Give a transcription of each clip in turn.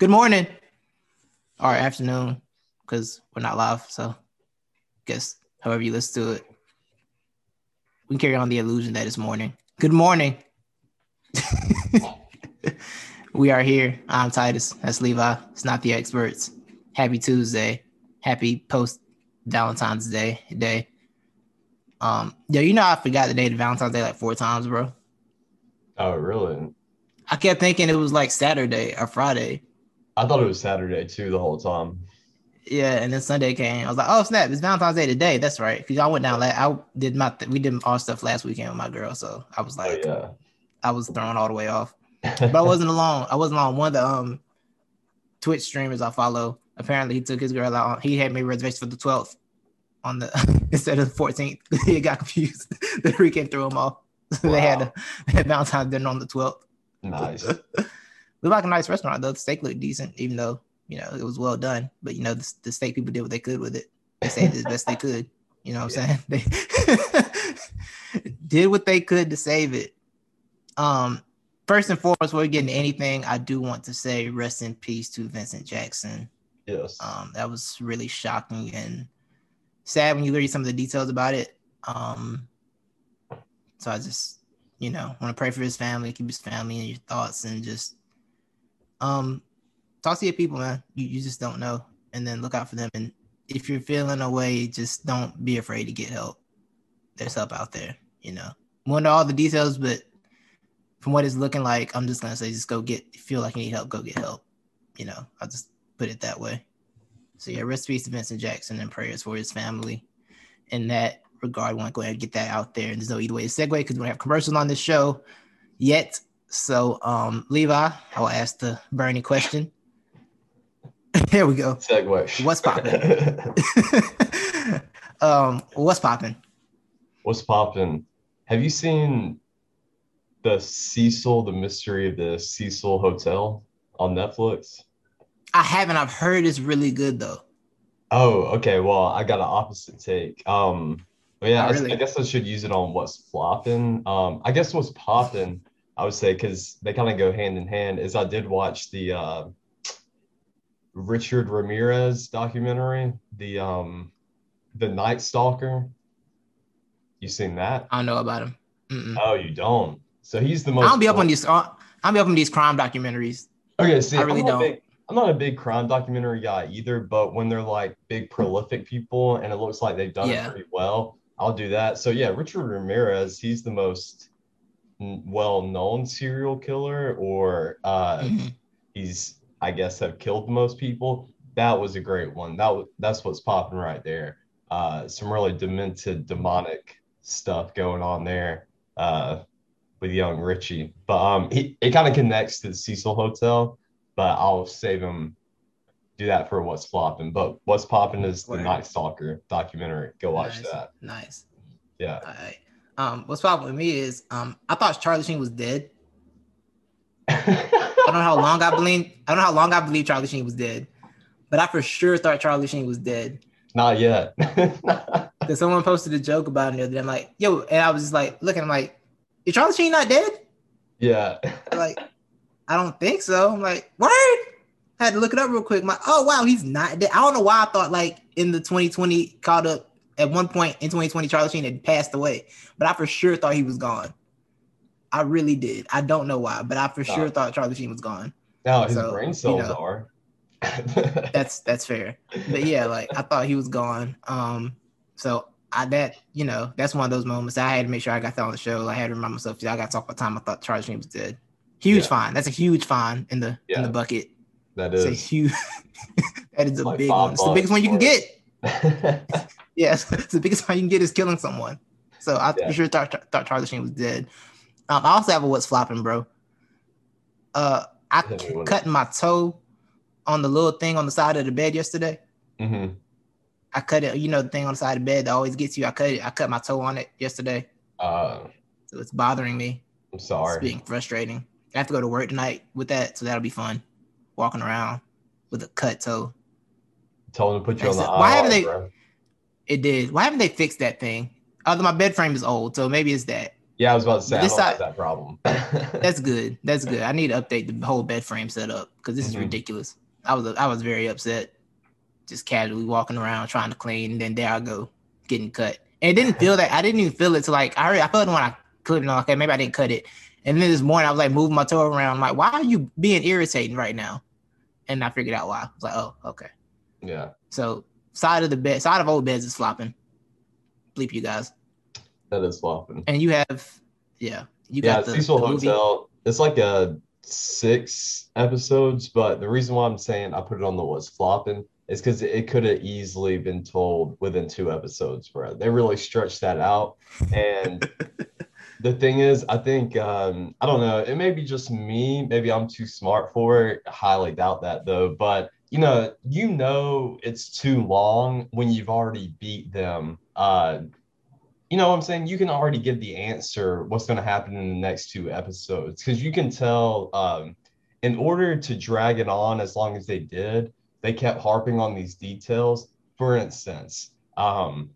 Good morning or afternoon, because we're not live. So, guess however you listen to it, we carry on the illusion that it's morning. Good morning. we are here. I'm Titus. That's Levi. It's not the experts. Happy Tuesday. Happy post Valentine's Day day. Um, yo, you know I forgot the date of Valentine's Day like four times, bro. Oh, really? I kept thinking it was like Saturday or Friday. I thought it was Saturday too the whole time. Yeah, and then Sunday came. I was like, "Oh snap! It's Valentine's Day today." That's right. Because I went down. Like, I did my th- we did our stuff last weekend with my girl, so I was Oh, like, yeah. I was thrown all the way off. But I wasn't alone. I wasn't alone. One of the um Twitch streamers I follow. Apparently, he took his girl out. He had made reservations for the 12th on the instead of the 14th. he got confused. the weekend threw him off. So they had, Wow. a, had Valentine's dinner on the 12th. nice. We like a nice restaurant though. The steak looked decent, even though you know it was well done. But you know the, the steak people did what they could with it. They saved it as best they could. You know what I'm saying? They did what they could to save it. Um, first and foremost, we're getting anything, I do want to say rest in peace to Vincent Jackson. Yes. Um, that was really shocking and sad when you read some of the details about it. Um, so I just, you know, want to pray for his family, keep his family in your thoughts, and just um talk to your people, man. You you just don't know, and then look out for them. And if you're feeling a way, just don't be afraid to get help. There's help out there, you know. Won't know all the details, but from what it's looking like, I'm just gonna say, just go get. Feel like you need help, go get help. You know, I'll just put it that way. So yeah, rest peace to Vincent Jackson and prayers for his family. In that regard, want to go ahead and get that out there. And there's no either way to segue because we don't have commercials on this show yet. So um Levi, I will ask the Bernie question. Here we go. Segue. What's popping? um, what's popping? What's popping? Have you seen the Cecil, the mystery of the Cecil Hotel on Netflix? I haven't. I've heard it's really good though. Oh, okay. Well, I got an opposite take. Um, but yeah, Oh, I, really? I guess I should use it on what's flopping. Um, I guess what's popping, I would say, because they kind of go hand in hand, is I did watch the uh, Richard Ramirez documentary, the um, the Night Stalker. You seen that? I don't know about him. Mm-mm. Oh, you don't. So he's the most. I'll be up on these. I don't be up on these crime documentaries. Okay, see, I really I'm don't. big- I'm not a big crime documentary guy either, but when they're like big prolific people and it looks like they've done Yeah. it pretty well, I'll do that. So yeah, Richard Ramirez, he's the most well-known serial killer, or uh, Mhm. he's I guess have killed the most people. That was a great one. That was that's what's popping right there. Uh, some really demented, demonic stuff going on there uh, with young Richie. But um, he, it kind of connects to the Cecil Hotel, but I'll save him. Do that for what's flopping. But what's popping is the Night Stalker documentary. Go watch Nice. that. Nice. Yeah. All right. Um, what's popping with me is um, I thought Charlie Sheen was dead. I don't know how long I believe. I don't know how long I believe Charlie Sheen was dead, but I for sure thought Charlie Sheen was dead. Not yet. Because someone posted a joke about it the other day. I'm like, yo, and I was just like looking. I'm like, is Charlie Sheen not dead? yeah. Like, I don't think so. I'm like, word. I had to look it up real quick. I'm like, oh wow, he's not dead. I don't know why I thought like in the 2020 caught up at one point in 2020, Charlie Sheen had passed away, but I for sure thought he was gone. I really did. I don't know why, but I for sure thought Charlie Sheen was gone. No, his So, brain you cells know. are. That's that's fair. But yeah, like I thought he was gone. Um, so I that you know that's one of those moments I had to make sure I got that on the show. I had to remind myself. I got to talk about time I thought Charlie Sheen was dead. Huge Yeah. fine. That's a huge fine in the in the bucket. That is It's a huge. that is a Like big one. It's the biggest one you can get. Yes, the biggest one you can get is killing someone. So I Yeah. sure thought, thought Charlie Sheen was dead. Um, I also have a what's flopping, bro. Uh, I Hit me with it. cut my toe on the little thing on the side of the bed yesterday. hmm I cut it, you know, the thing on the side of the bed that always gets you. I cut it. I cut my toe on it yesterday, Uh, so it's bothering me. I'm sorry. It's being frustrating. I have to go to work tonight with that, so that'll be fun. Walking around with a cut toe. Told him to put you on the Why IR, haven't they- bro. It did. Why haven't they fixed that thing? Other my bed frame is old, so maybe it's that. Yeah, I was about to say I don't side- that problem. That's good. That's good. I need to update the whole bed frame setup because this is Mhm. ridiculous. I was I was very upset, just casually walking around trying to clean, and then there I go getting cut. And it didn't feel that. I didn't even feel it to like I heard, I felt it when I clipped it. I'm Okay, maybe I didn't cut it. And then this morning I was like moving my toe around. I'm like, why are you being irritating right now? And I figured out why. I was like, oh, okay. yeah, So side of the bed, side of old beds is flopping. Bleep you guys. that is flopping. And you have, yeah, you yeah, got the, Cecil the movie. It's like a six episodes, but the reason why I'm saying I put it on the was flopping is because it could have easily been told within two episodes, bro. They really stretched that out. And the thing is, I think um, I don't know, it may be just me, maybe I'm too smart for it. Highly doubt that though. But you know, you know it's too long when you've already beat them. Uh you know what I'm saying? You can already give the answer what's going to happen in the next two episodes because you can tell. Um, in order to drag it on as long as they did, they kept harping on these details. For instance, um,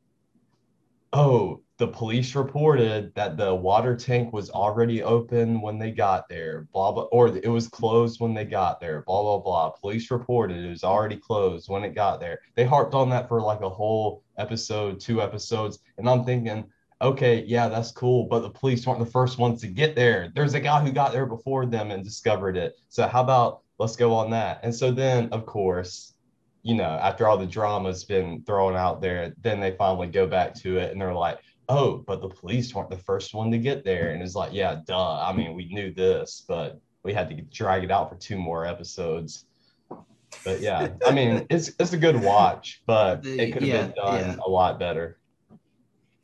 oh, the police reported that the water tank was already open when they got there, blah blah, or it was closed when they got there, blah blah blah. Police reported it was already closed when it got there. They harped on that for like a whole episode, two episodes, and I'm thinking, okay, yeah, that's cool, but the police weren't the first ones to get there. There's a guy who got there before them and discovered it. So how about let's go on that? And so then, of course, you know, after all the drama's been thrown out there, then they finally go back to it and they're like, oh, but the police weren't the first one to get there. And it's like, yeah, duh. I mean, we knew this, but we had to drag it out for two more episodes. But yeah, I mean, it's it's a good watch, but it could have Yeah, been done yeah. a lot better.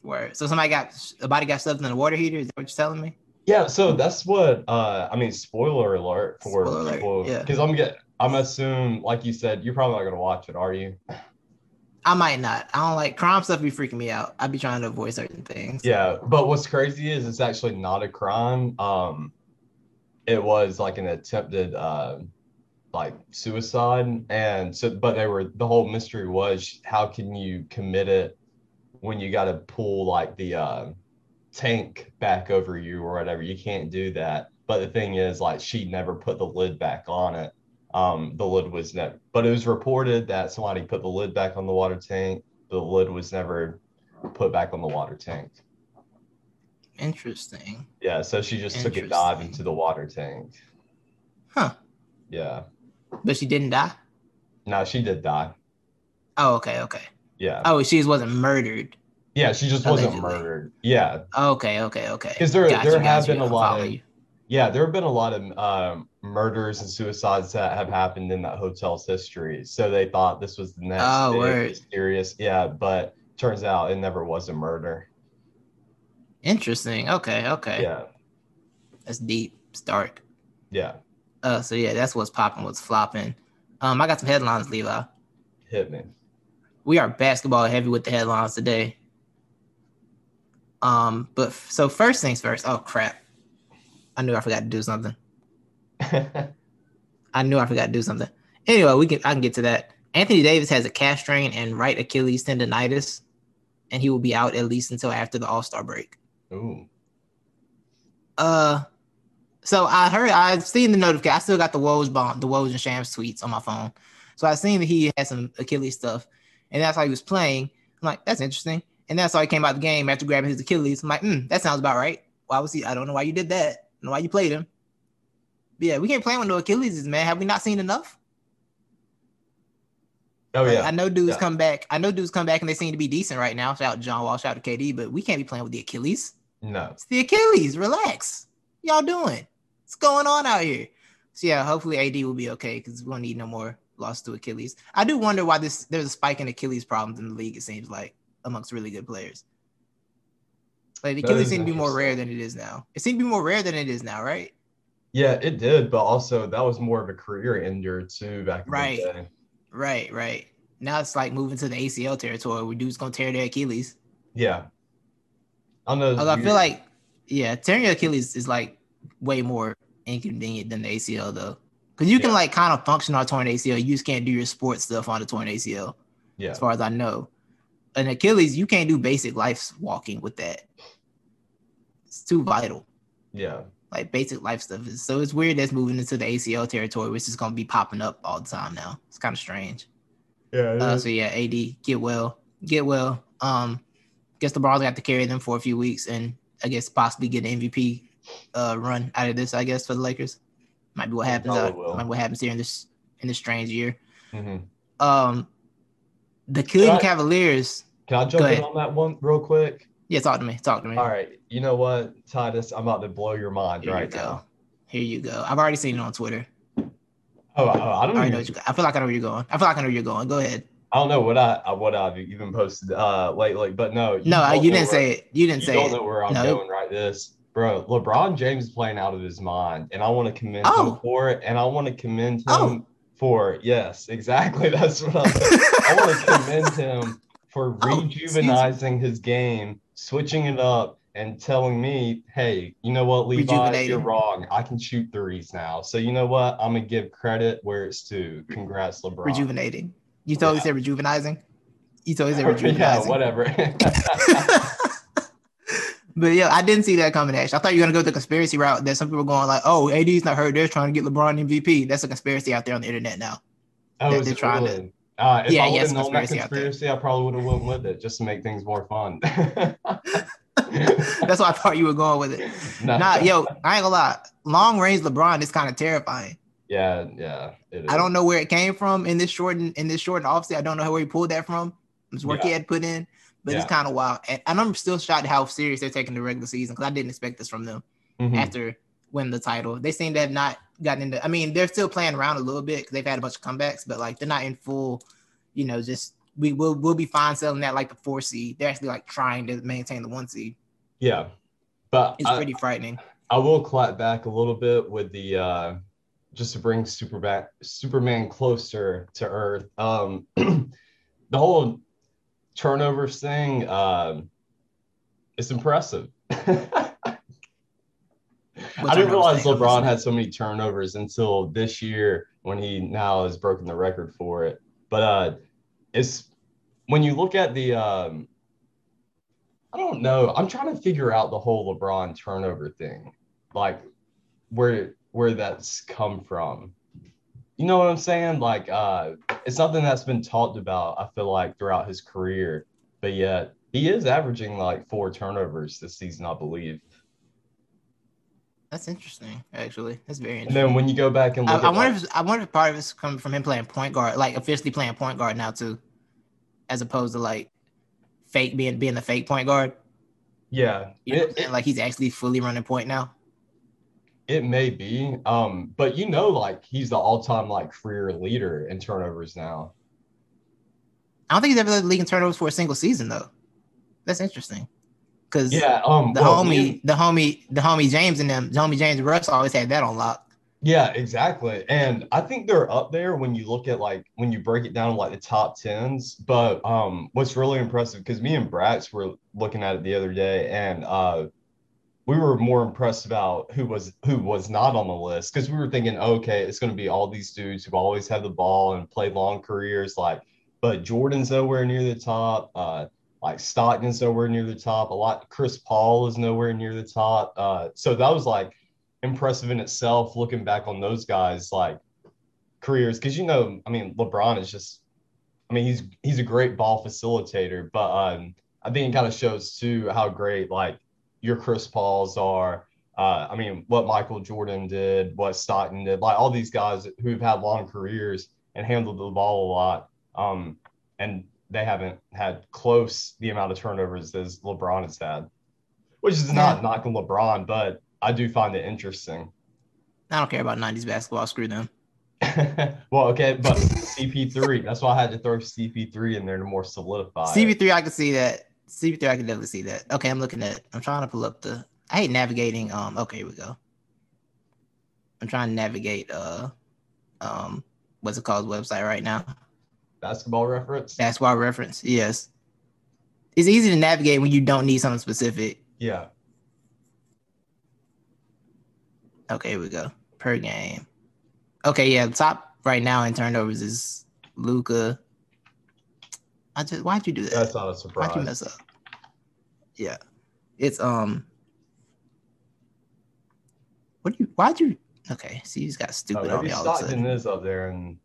Where So somebody got a body got stuffed in the water heater. Is that what you're telling me? Yeah, so that's what uh I mean, spoiler alert for Spoiler people yeah. because I'm get I'm assume like you said, you're probably not gonna watch it, are you? I might not. I don't like crime stuff. Be freaking me out. I'd be trying to avoid certain things. Yeah, but what's crazy is it's actually not a crime. Um, it was like an attempted uh, like suicide, and so but they were the whole mystery was how can you commit it when you got to pull like the uh, tank back over you or whatever. You can't do that. But the thing is, like she never put the lid back on it. Um, the lid was never, but it was reported that somebody put the lid back on the water tank. The lid was never put back on the water tank. Interesting. Yeah, so she just took a dive into the water tank. Huh. Yeah. But she didn't die. No, she did die. Oh, okay, okay. Yeah. Oh, she wasn't murdered. Yeah, she just wasn't murdered. Yeah. Okay, okay, okay. Because there- Got there have got you. been a lot of-. Yeah, there have been a lot of um, murders and suicides that have happened in that hotel's history. So they thought this was the next Oh, big word. mysterious. Yeah, but turns out it never was a murder. Interesting. Okay, okay. Yeah. That's deep. It's dark. Yeah. Uh, so yeah, that's what's popping, what's flopping. Um, I got some headlines, Levi. Hit me. We are basketball heavy with the headlines today. Um, but f- so first things first. Oh crap! I knew I forgot to do something. I knew I forgot to do something. Anyway, we can I can get to that. Anthony Davis has a calf strain and right Achilles tendonitis, and he will be out at least until after the All Star break. Ooh. Uh, so I heard I've seen the notification. I still got the Woj bomb, the Woj and Shams tweets on my phone. So I seen that he had some Achilles stuff, and that's how he was playing. I'm like, that's interesting. And that's how he came out the game after grabbing his Achilles. I'm like, hmm, that sounds about right. Why was he? I don't know why you did that. I don't know why you played him. Yeah, we can't play with no Achilles, man. Have we not seen enough? Oh yeah. I know dudes Yeah. come back. I know dudes come back and they seem to be decent right now. Shout out to John Wall, shout out to KD, but we can't be playing with the Achilles. No. It's the Achilles. Relax. Y'all doing? What's going on out here? So yeah, hopefully AD will be okay because we don't need no more loss to Achilles. I do wonder why this there's a spike in Achilles problems in the league. It seems like amongst really good players. Like Achilles seem to be more rare than it is now. It seemed to be more rare than it is now, right? Yeah, it did, but also that was more of a career ender too back in Right. the day. Right, right. Now it's like moving to the ACL territory where dudes gonna tear their Achilles. Yeah. I know. I feel like, yeah, tearing your Achilles is like way more inconvenient than the ACL though, because you can Yeah. like kind of function on a torn ACL. You just can't do your sports stuff on a torn ACL, yeah. as far as I know. An Achilles, you can't do basic life walking with that. it's too vital. Yeah. Like basic life stuff. Is, so it's weird that's moving into the ACL territory, which is gonna be popping up all the time now. It's kind of strange. Yeah. Uh, so yeah, AD, get well, get well. Um, guess the Bronze got to carry them for a few weeks, and I guess possibly get an MVP uh run out of this. I guess for the Lakers, might be what happens. probably Uh, might be what happens here in this in this strange year. hmm Um, the Cleveland Cavaliers. Can I jump in on that one real quick? Yeah, talk to me. Talk to me. All right. You know what, Titus? I'm about to blow your mind right? Here you right go. now. Here you go. I've already seen it on Twitter. Oh, oh, I I don't know even, what you. I feel like I know where you're going. I feel like I know where you're going. Go ahead. I don't know what I I- what I've even posted uh lately, but no. No, you didn't where- say it. You didn't You say don't it. know where I'm No. going right this. Bro, LeBron James is playing out of his mind, and I want to commend Oh. him for it. And I want to commend him Oh. for yes, exactly. That's what I'm saying. I want to commend him for Oh, rejuvenizing his game, switching it up, and telling me, hey, you know what, Levi, you're wrong. I can shoot threes now. So you know what? I'm gonna give credit where it's due. Congrats, LeBron. Rejuvenating. You totally Yeah. said rejuvenizing. You totally said yeah, whatever. but yeah, I didn't see that coming. Actually, I thought you were gonna go the conspiracy route. That some people are going like, "Oh, AD's not hurt. They're trying to get LeBron MVP." That's a conspiracy out there on the internet now. Oh, that they're trying to-? Uh, if Yeah, I yeah, would have known that conspiracy I probably would have went with it just to make things more fun. That's why I thought you were going with it. No. Nah, yo, I ain't gonna lie. Long range LeBron is kind of terrifying. Yeah, yeah. it I don't know where it came from in this shortened in this shortened offseason. I don't know where he pulled that from. It's work he had put in, but it's kind of wild. And, and I'm still shocked how serious they're taking the regular season because I didn't expect this from them Mhm. after winning the title. They seem to have not gotten into. I mean, they're still playing around a little bit because they've had a bunch of comebacks, but like they're not in full. You know, just we will we'll be fine selling that like the four seed. They're actually like trying to maintain the one seed. Yeah, but It's I, pretty frightening. I will clap back a little bit with the uh, just to bring Superman Superman closer to Earth. Um, the whole turnovers thing, um, it's impressive. I didn't realize LeBron had so many turnovers until this year when he now has broken the record for it. But uh, it's when you look at the, um, I don't know. I'm trying to figure out the whole LeBron turnover thing, like where where that's come from. You know what I'm saying? Like, uh, it's something that's been talked about. I feel like throughout his career, but yet he is averaging like four turnovers this season, I believe. That's interesting, actually. That's very And interesting. then when you go back and I, look I wonder like- if I wonder if part of it's coming from him playing point guard, like officially playing point guard now too, as opposed to like fake being being the fake point guard. yeah, You know, it, like he's actually fully running point now. it may be. Um, but you know, like he's the all-time like career leader in turnovers now. I don't think he's ever led the league in turnovers for a single season though. That's interesting, because Yeah, um, the well, homie, the homie, the homie James and them, the homie James and Russ always had that on lock. Yeah, exactly. And I think they're up there when you look at like when you break it down like the top tens. But um what's really impressive because me and Brax were looking at it the other day and uh we were more impressed about who was who was not on the list because we were thinking, okay, it's gonna be all these dudes who always have the ball and play long careers, like but Jordan's nowhere near the top. Uh like Stockton's nowhere near the top. A lot Chris Paul is nowhere near the top. Uh so that was like impressive in itself looking back on those guys like careers because you know i mean lebron is just i mean he's he's a great ball facilitator but um i think it kind of shows too how great like your chris pauls are uh i mean what michael jordan did what stockton did like all these guys who've had long careers and handled the ball a lot um and they haven't had close the amount of turnovers as lebron has had which is not knocking lebron but I do find it interesting. I don't care about '90s basketball. Screw them. well, okay, but CP3. That's why I had to throw CP3 in there to more solidify. CP3, I can see that. CP3, I can definitely see that. Okay, I'm looking at. I'm trying to pull up the. I hate navigating. Um. Okay, here we go. I'm trying to navigate. Uh. Um. What's it called? Website right now. Basketball reference. Basketball reference. Yes. It's easy to navigate when you don't need something specific. Yeah. Okay, here we go. Per game. Okay, yeah. The top right now in turnovers is Luka. I just why'd you do that? That's not a surprise. Why'd you mess up? Yeah. It's um What do you? Why'd you? Okay, see, he's got Oh, stupid on maybe me all Stockton is up there, and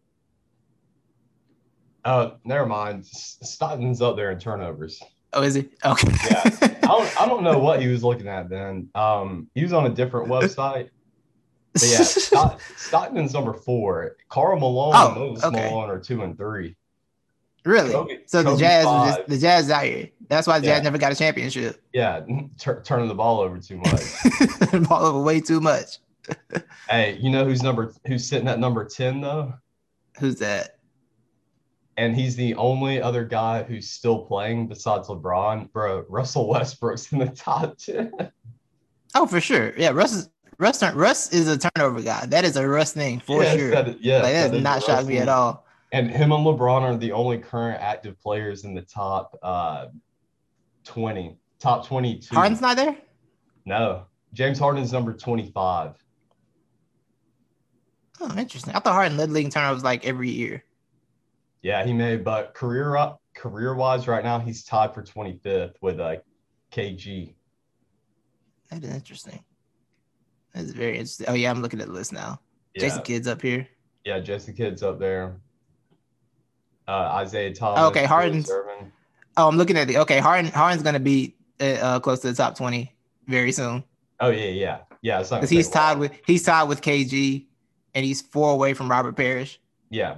uh, never mind. Stockton's up there in turnovers. Oh, is he? Okay. Yeah. I don't, I don't know what he was looking at then. Um, he was on a different website. But yeah, Stock, Stockton's number four. Karl Malone Oh, and Moses okay. Malone are two and three. really? Kobe- so the Jazz was just the Jazz out here. That's why the Yeah. Jazz never got a championship. Yeah, tur- turning the ball over too much. Ball over way too much. hey, you know who's number who's sitting at number ten though, Who's that? And he's the only other guy who's still playing besides LeBron. Bro, Russell Westbrook's in the top ten. Oh, for sure. Yeah, Russ is Russ. Russ is a turnover guy. That is a Russ thing for Yes, sure. that yes, like that that does not shock me at all. And him and LeBron are the only current active players in the top uh, 20, top 22. Harden's not there. no, James Harden's number 25. Oh, interesting. I thought Harden led league in turnovers like every year. Yeah, he may, but career up career wise, right now he's tied for 25th with uh, KG. That is interesting. That's very interesting. Oh yeah, I'm looking at the list now. Yeah, Jason Kidd's up here. yeah, Jason Kidd's up there. Uh, Isiah Thomas. Okay, Julius Harden's- Oh, I'm looking at the okay. Harden Harden's gonna be uh, uh, close to the top twenty very soon Oh yeah, yeah, yeah. Because he's tied with he's tied with KG, and he's four away from Robert Parish, Yeah,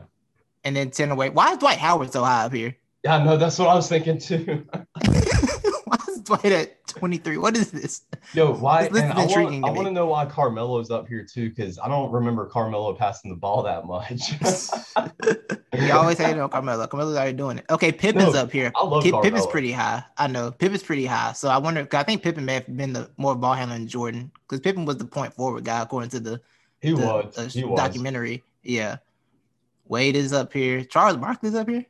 and then ten away. Why is Dwight Howard so high up here? yeah. No, that's what I was thinking too. Why is Dwight at twenty three? What is this? Yo, why? This list And is I want, intriguing to I want to know why Carmelo's up here too, because I don't remember Carmelo passing the ball that much. You always hate on Carmelo. Carmelo's already doing it. Okay, Pippen's No, up here. I love Pip, Carmelo. Pippen's pretty high. I know Pippen's pretty high. So I wonder, I think Pippen may have been the more ball handler than Jordan because Pippen was the point forward guy according to the, He the, was. uh, He was. documentary. Yeah. Wade is up here. Charles Barkley's up here.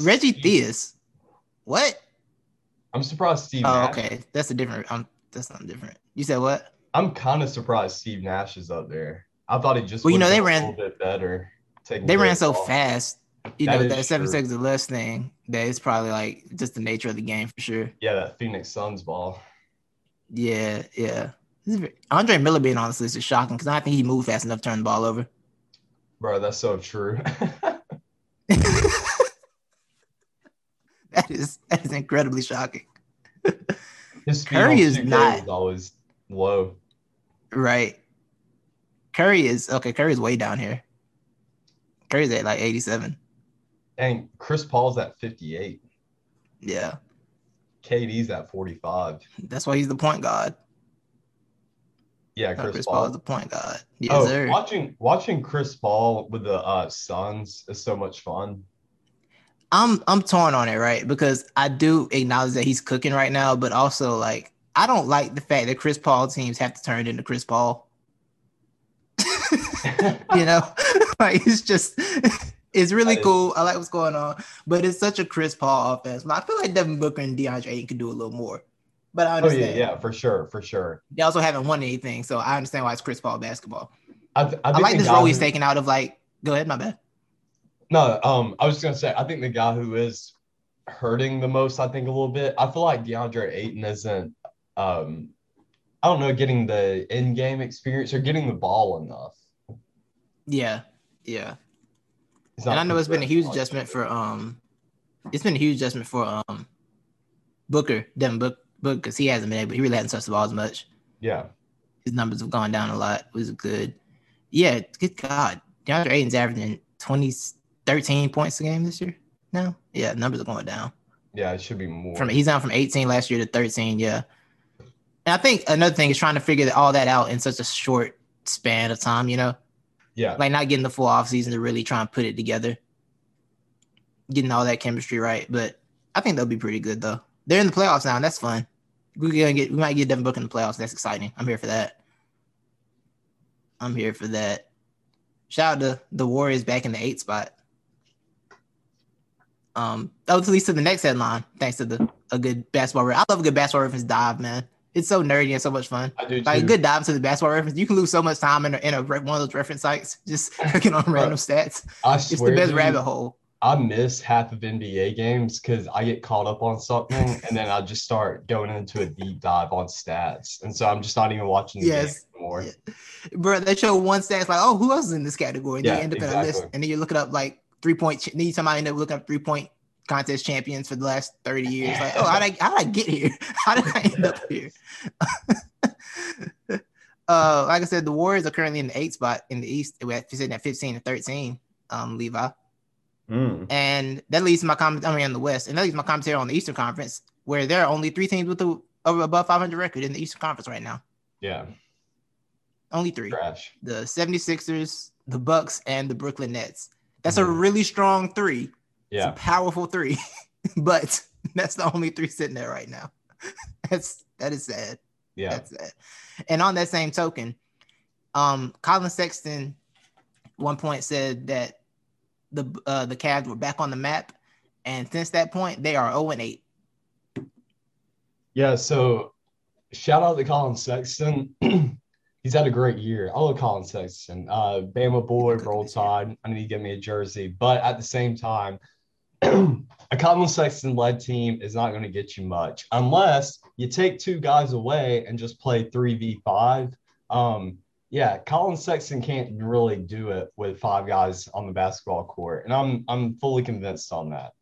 Reggie Theus. What? I'm surprised Steve Oh, Nash. okay. That's a different. Um, that's something different. You said what? I'm kind of surprised Steve Nash is up there. I thought he just Well, you know, they ran- a little bit better. They ran so ball. fast. You That know that seven true. seconds or less thing. That is probably like just the nature of the game for sure. Yeah, that Phoenix Suns ball. Yeah, yeah. This is very- Andre Miller being on this list is shocking because I don't think he moved fast enough to turn the ball over. Bro, that's so true. that is that is incredibly shocking. His Curry is not- was always low. Right. Curry is okay. Curry's way down here. Curry's at like 87. And Chris Paul's at 58. Yeah. KD's at 45. That's why he's the point guard. Yeah, Chris, Chris, Paul. Paul is the point guard. Yes, oh, sir. watching watching Chris Paul with the uh, Suns is so much fun. I'm I'm torn on it, right? Because I do acknowledge that he's cooking right now, but also like I don't like the fact that Chris Paul teams have to turn into Chris Paul. you know, like it's just it's really cool. I like what's going on, but it's such a Chris Paul offense. I feel like Devin Booker and DeAndre Ayton could do a little more. But I Oh yeah, understand. yeah, for sure, for sure. They also haven't won anything, so I understand why it's Chris Paul basketball. I, th- I, I, like this role he's taking out of like. Go ahead, my bad. No, um, I was just gonna say, I think the guy who is hurting the most, I think a little bit. I feel like DeAndre Ayton isn't, um, I don't know, getting the in-game experience or getting the ball enough. Yeah, yeah. And I know it's been a huge adjustment for um, it's been a huge adjustment for um, Booker, Devin Book, Book, because he hasn't been able, he really hasn't touched the ball as much. Yeah, His numbers have gone down a lot. It was good. Yeah, good God, DeAndre Ayton's averaging 20, 13 points a game this year. No, yeah, numbers are going down. yeah, it should be more. From he's down from 18 last year to 13. Yeah, and I think another thing is trying to figure all that out in such a short span of time. You know, yeah, like not getting the full off season to really try and put it together, getting all that chemistry right. But I think they'll be pretty good though. They're in the playoffs now, and that's fun. We're gonna get we might get Devin Booker in the playoffs. That's exciting. I'm here for that. I'm here for that. Shout out to the Warriors back in the eight spot. Um, that was at least to the next headline, thanks to the a good basketball. Re- I love a good basketball reference dive, man. It's so nerdy and so much fun. I do too. Like a good dive to the basketball reference. You can lose so much time in a, in a one of those reference sites just looking on random stats. I It's the best rabbit hole. I miss half of NBA games because I get caught up on something and then I just start going into a deep dive on stats. And so I'm just not even watching the yes. anymore. Yeah. Bro, they show one stats like, oh, who else is in this category? And yeah, you end up exactly. in a list and then you're looking up like three point, ch- then you somebody end up looking up three point contest champions for the last 30 years. Like, oh, how did I, how did I get here? How did I end up here? uh, like I said, the Warriors are currently in the eighth spot in the East. We're sitting at 15 and 13, um, Levi. Mm. And that leads to my comment. I mean, on the West, and that leads my commentary on the Eastern Conference, where there are only three teams with a above 500 record in the Eastern Conference right now. Yeah. Only three. Trash. The 76ers, the Bucks, and the Brooklyn Nets. That's mm. a really strong three. Yeah. It's a powerful three, but that's the only three sitting there right now. that's that is sad. Yeah. That's sad. And on that same token, um, Collin Sexton one point said that the uh, the Cavs were back on the map, and since that point, they are 0 and 8. Yeah, so shout out to Collin Sexton. He's had a great year. I love Collin Sexton. Uh, Bama boy, roll tide. I need to get me a jersey. But at the same time, a Collin Sexton led team is not going to get you much unless you take two guys away and just play 3v5. Um, yeah, Collin Sexton can't really do it with five guys on the basketball court. And I'm I'm fully convinced on that.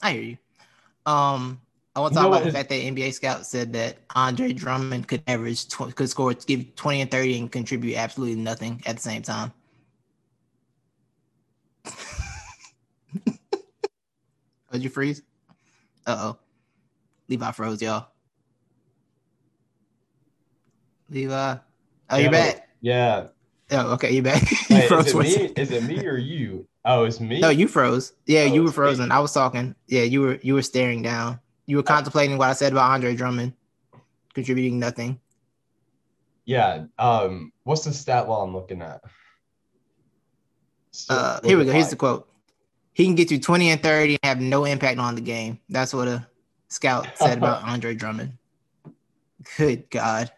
I hear you. Um, I want to talk about the fact that NBA scout said that Andre Drummond could average tw- could score give 20 and 30 and contribute absolutely nothing at the same time. Did you freeze? Uh oh. Levi froze, y'all. Levi. Oh, yeah, you back? Yeah. Oh, okay, you back. you Wait, froze. Is it, me? is it me or you? Oh, it's me. No, you froze. Yeah, oh, you were frozen. Me. I was talking. Yeah, you were you were staring down. You were contemplating what I said about Andre Drummond contributing nothing. Yeah. Um. What's the stat while I'm looking at? uh, here we go. Here's the quote. He can get you 20 and 30 and have no impact on the game. That's what a scout said about Andre Drummond. Good God.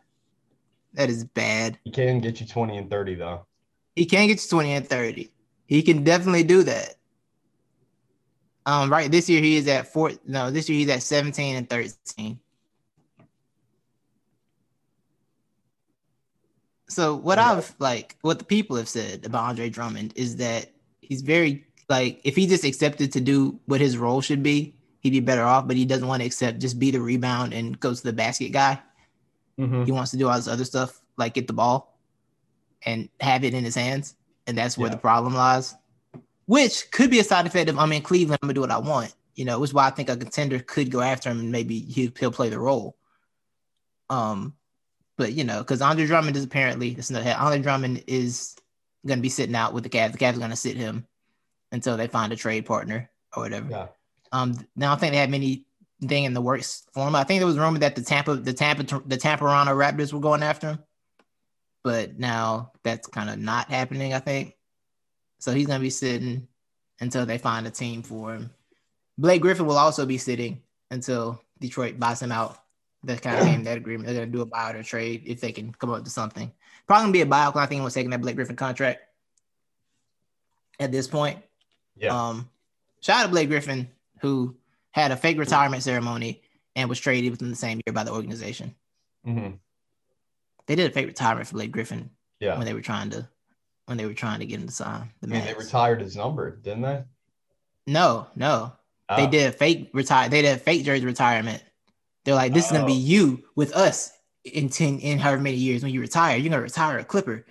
That is bad. He can get you 20 and 30, though. He can get you 20 and 30. He can definitely do that. Um, right. This year he is at four. No, this year he's at 17 and 13. So what I've like what the people have said about Andre Drummond is that he's very like if he just accepted to do what his role should be, he'd be better off, but he doesn't want to accept just be the rebound and go to the basket guy. Mm-hmm. He wants to do all this other stuff, like get the ball and have it in his hands. And that's where yeah. the problem lies which could be a side effect of I'm in Cleveland, I'm gonna do what I want. You know, which is why I think a contender could go after him and maybe he'll, he'll play the role. Um, but you know, because Andre Drummond is apparently this another head. Andre Drummond is gonna be sitting out with the Cavs. The Cavs are gonna sit him until they find a trade partner or whatever. Yeah. Um, now I think they have many thing in the works for him. I think there was rumor that the Tampa, the Tampa, the Tampa Toronto Raptors were going after him, but now that's kind of not happening. I think so he's gonna be sitting until they find a team for him. Blake Griffin will also be sitting until Detroit buys him out. That kind of game, that agreement. They're gonna do a buyout or trade if they can come up to something. Probably gonna be a buyout I think he was taking that Blake Griffin contract at this point. Yeah. Um, shout out to Blake Griffin, who had a fake retirement ceremony and was traded within the same year by the organization. Mm-hmm. They did a fake retirement for Blake Griffin. Yeah. When they were trying to when they were trying to get him to sign. The I mean, they retired his number, didn't they? No, no. Oh. They did a fake retire. They did a fake jersey retirement. They're like, this is gonna be oh. you with us in ten in however many years when you retire. You're gonna retire a Clipper,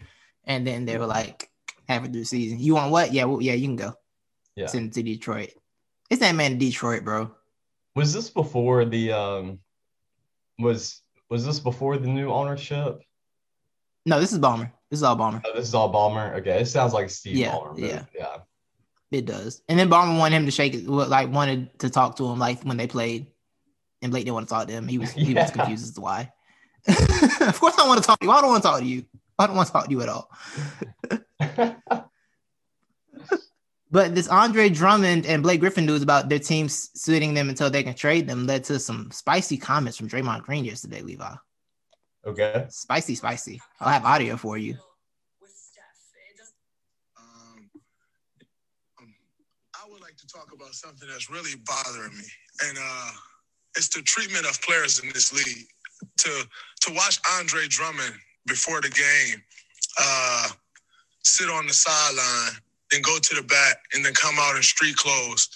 and then they were like, halfway through the season, you want what? Yeah, well, yeah, you can go. Yeah, send to Detroit. It's that man in Detroit, bro. Was this before the um? Was was this before the new ownership? No, this is Ballmer. This is all Ballmer. Oh, this is all Ballmer. Okay, it sounds like Steve yeah, Ballmer. Yeah, yeah, it does. And then Ballmer wanted him to shake it, like wanted to talk to him, like when they played, and Blake didn't want to talk to him. He was he yeah. was confused as to why. of course, I want to talk to you. I don't want to talk to you. I don't want to talk to you at all. but this Andre Drummond and Blake Griffin news about their teams suiting them until they can trade them led to some spicy comments from Draymond Green yesterday, Levi. Okay. Spicy, spicy. I'll have audio for you. Um, I would like to talk about something that's really bothering me, and uh, it's the treatment of players in this league. To to watch Andre Drummond before the game, uh, sit on the sideline, then go to the back, and then come out in street clothes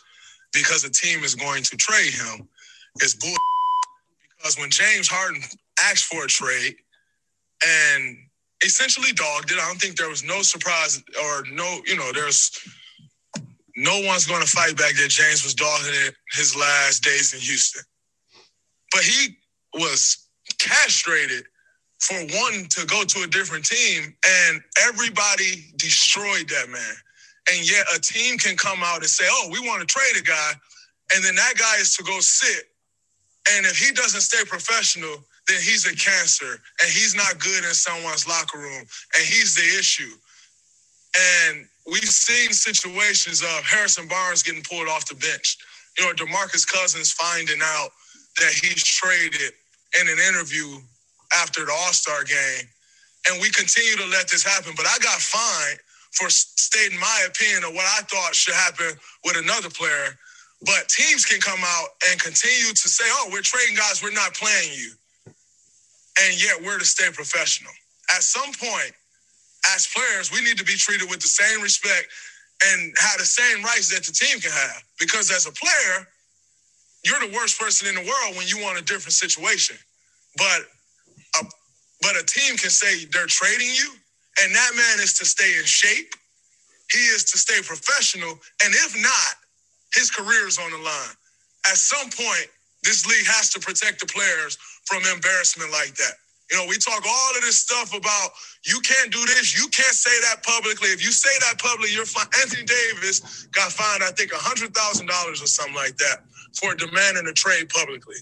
because the team is going to trade him is bull. Because when James Harden asked for a trade and essentially dogged it, I don't think there was no surprise or no, you know, there's no one's going to fight back that James was dogging it his last days in Houston. But he was castrated for one to go to a different team, and everybody destroyed that man. And yet a team can come out and say, oh, we want to trade a guy. And then that guy is to go sit. And if he doesn't stay professional, then he's a cancer and he's not good in someone's locker room and he's the issue. And we've seen situations of Harrison Barnes getting pulled off the bench. You know, DeMarcus Cousins finding out that he's traded in an interview after the All Star game. And we continue to let this happen. But I got fined for stating my opinion of what I thought should happen with another player. But teams can come out and continue to say, oh, we're trading guys, we're not playing you. And yet we're to stay professional. At some point, as players, we need to be treated with the same respect and have the same rights that the team can have. Because as a player, you're the worst person in the world when you want a different situation. But a, but a team can say they're trading you and that man is to stay in shape. He is to stay professional. And if not, his career is on the line. At some point, this league has to protect the players from embarrassment like that. You know, we talk all of this stuff about you can't do this, you can't say that publicly. If you say that publicly, you're fine. Anthony Davis got fined, I think, $100,000 or something like that for demanding a trade publicly.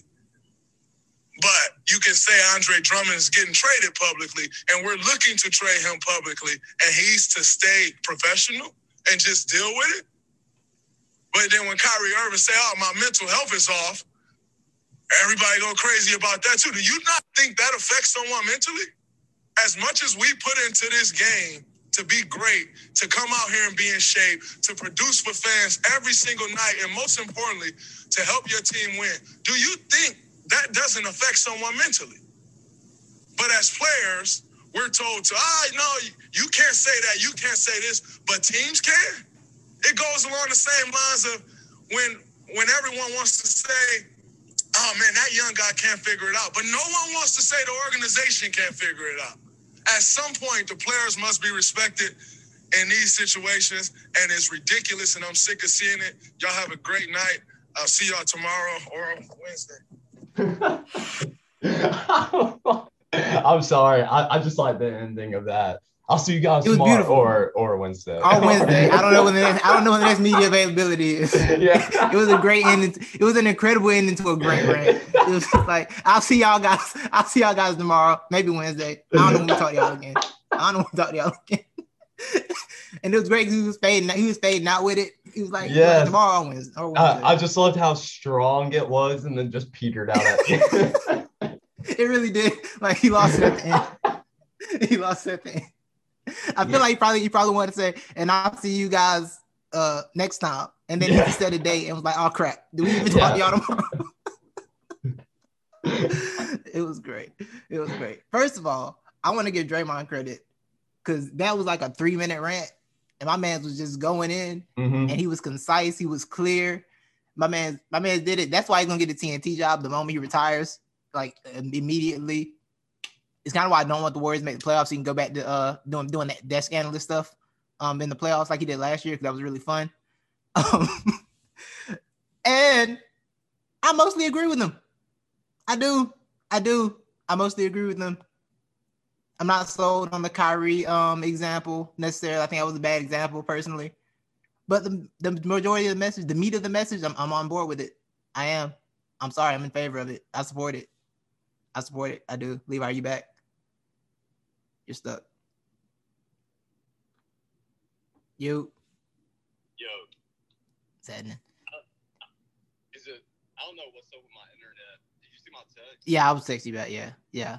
But you can say Andre Drummond is getting traded publicly, and we're looking to trade him publicly, and he's to stay professional and just deal with it. But then when Kyrie Irving say, "Oh, my mental health is off," everybody go crazy about that too. Do you not think that affects someone mentally? As much as we put into this game to be great, to come out here and be in shape, to produce for fans every single night, and most importantly, to help your team win. Do you think that doesn't affect someone mentally. But as players, we're told to, ah, no, you can't say that, you can't say this, but teams can. It goes along the same lines of when when everyone wants to say, oh man, that young guy can't figure it out. But no one wants to say the organization can't figure it out. At some point, the players must be respected in these situations, and it's ridiculous, and I'm sick of seeing it. Y'all have a great night. I'll see y'all tomorrow or Wednesday. I'm sorry. I, I just like the ending of that. I'll see you guys tomorrow or or Wednesday. Or Wednesday. I don't know when the next, I don't know when the next media availability is. Yeah. it was a great ending. It was an incredible ending to a great rant. It was like I'll see y'all guys. I'll see y'all guys tomorrow, maybe Wednesday. I don't know when we talk to y'all again. I don't know when we talk to y'all again. and it was great because he was fading. He was fading out with it. He was like, yeah, like, tomorrow Wednesday. Or. Uh, I just loved how strong it was, and then just petered out at it really did. Like he lost it at the end. he lost it at the end. I feel yeah. like he probably he probably wanted to say, and I'll see you guys uh next time. And then yeah. he set a date and was like, oh crap, do we even talk yeah. to y'all tomorrow? it was great. It was great. First of all, I want to give Draymond credit because that was like a three minute rant and my man was just going in, mm-hmm. and he was concise, he was clear. My man, my man did it. That's why he's gonna get the TNT job the moment he retires, like immediately. It's kind of why I don't want the Warriors make the playoffs. He can go back to uh doing doing that desk analyst stuff um in the playoffs like he did last year because that was really fun. Um, and I mostly agree with him. I do. I do. I mostly agree with them. I'm not sold on the Kyrie um example necessarily. I think that was a bad example personally. But the, the majority of the message, the meat of the message, I'm, I'm on board with it. I am. I'm sorry. I'm in favor of it. I support it. I support it. I do. Levi, are you back? You're stuck. You. Yo. Saddening. Uh, is it? I don't know what's up with my internet. Did you see my text? Yeah, I was texting you back. Yeah, yeah.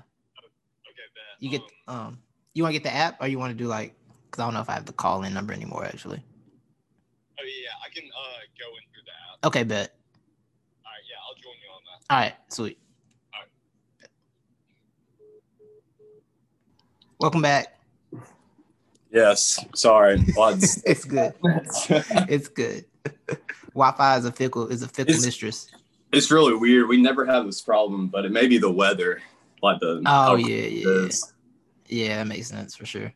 You get um, you want to get the app or you want to do like because I don't know if I have the call in number anymore actually. Oh yeah, I can uh go in through the app. Okay, bet. All right, yeah, I'll join you on that. All right, sweet. Welcome back. Yes. Sorry. Odds. It's good. It's good. Wi-Fi is a fickle is a fickle It's- mistress. it's really weird. We never have this problem, but it may be the weather. Like the Oh yeah, yeah, yeah. that makes sense for sure.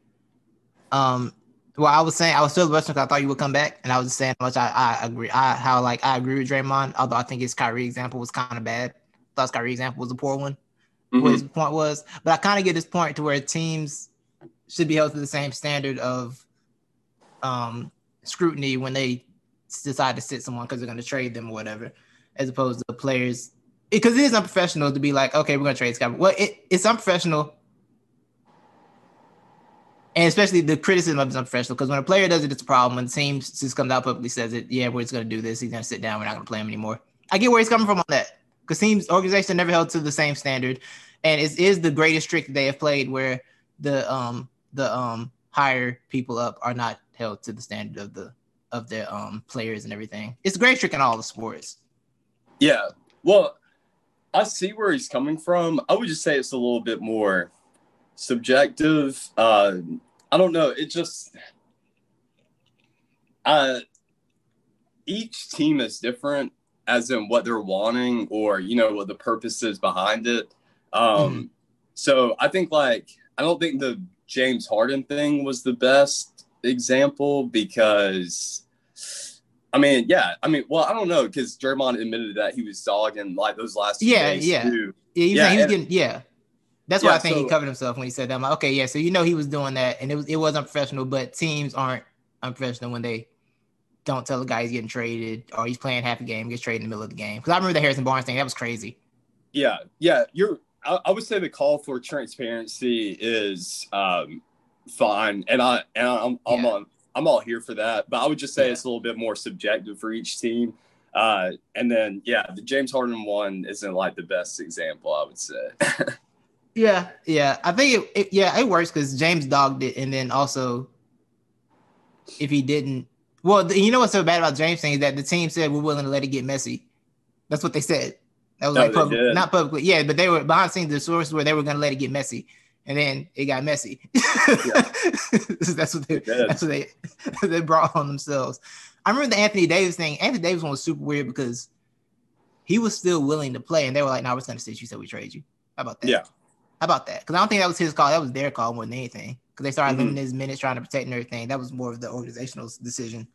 Um, well, I was saying I was still Western because I thought you would come back, and I was just saying how much I, I agree. I how like I agree with Draymond, although I think his Kyrie example was kind of bad. thought his Kyrie example was a poor one. What Mhm. his point was, but I kind of get his point to where teams should be held to the same standard of um scrutiny when they decide to sit someone because they're going to trade them or whatever, as opposed to players. Because it is unprofessional to be like, okay, we're going to trade Scott. Well, it, it's unprofessional and especially the criticism of it's unprofessional because when a player does it, it's a problem. When the team just comes out publicly says it, yeah, we're just gonna do this. He's gonna sit down. We're not gonna play him anymore. I get where he's coming from on that because teams organizations are never held to the same standard, and it is the greatest trick they have played where the um the um higher people up are not held to the standard of the of their um players and everything. It's a great trick in all the sports. Yeah. Well, I see where he's coming from. I would just say it's a little bit more subjective. Uh, I don't know. It just, uh, each team is different, as in what they're wanting or you know what the purpose is behind it. Um, So I think like I don't think the James Harden thing was the best example because. I mean, yeah. I mean, well, I don't know because Draymond admitted that he was dogging like those last Yeah, days yeah. too. Yeah, he was, Yeah, he was and- getting yeah. That's why Yeah, I think he covered himself when he said that. I'm like, okay, yeah, so you know he was doing that, and it was it was unprofessional, but teams aren't unprofessional when they don't tell the guy he's getting traded or he's playing half a game, gets traded in the middle of the game. Because I remember the Harrison Barnes thing, that was crazy. Yeah, yeah. You're. I, I would say the call for transparency is um, fine, and I and I'm I'm Yeah. on I'm all here for that. But I would just say it's a little bit more subjective for each team. Uh, and then yeah, the James Harden one isn't like the best example. I would say. Yeah, yeah. I think it, it yeah, it works because James dogged it, and then also if he didn't, well, you know what's so bad about James thing is that the team said we're willing to let it get messy. That's what they said. That was No, like public, not publicly, yeah, but they were behind the scenes. The sources where they were going to let it get messy, and then it got messy. that's what they. That's what they they brought on themselves. I remember the Anthony Davis thing. Anthony Davis one was super weird because he was still willing to play, and they were like, "No, we're going to sit you, so we trade you." How about that? Yeah. How about that? Because I don't think that was his call. That was their call more than anything. Because they started Mhm. limiting his minutes, trying to protect and everything. That was more of the organizational decision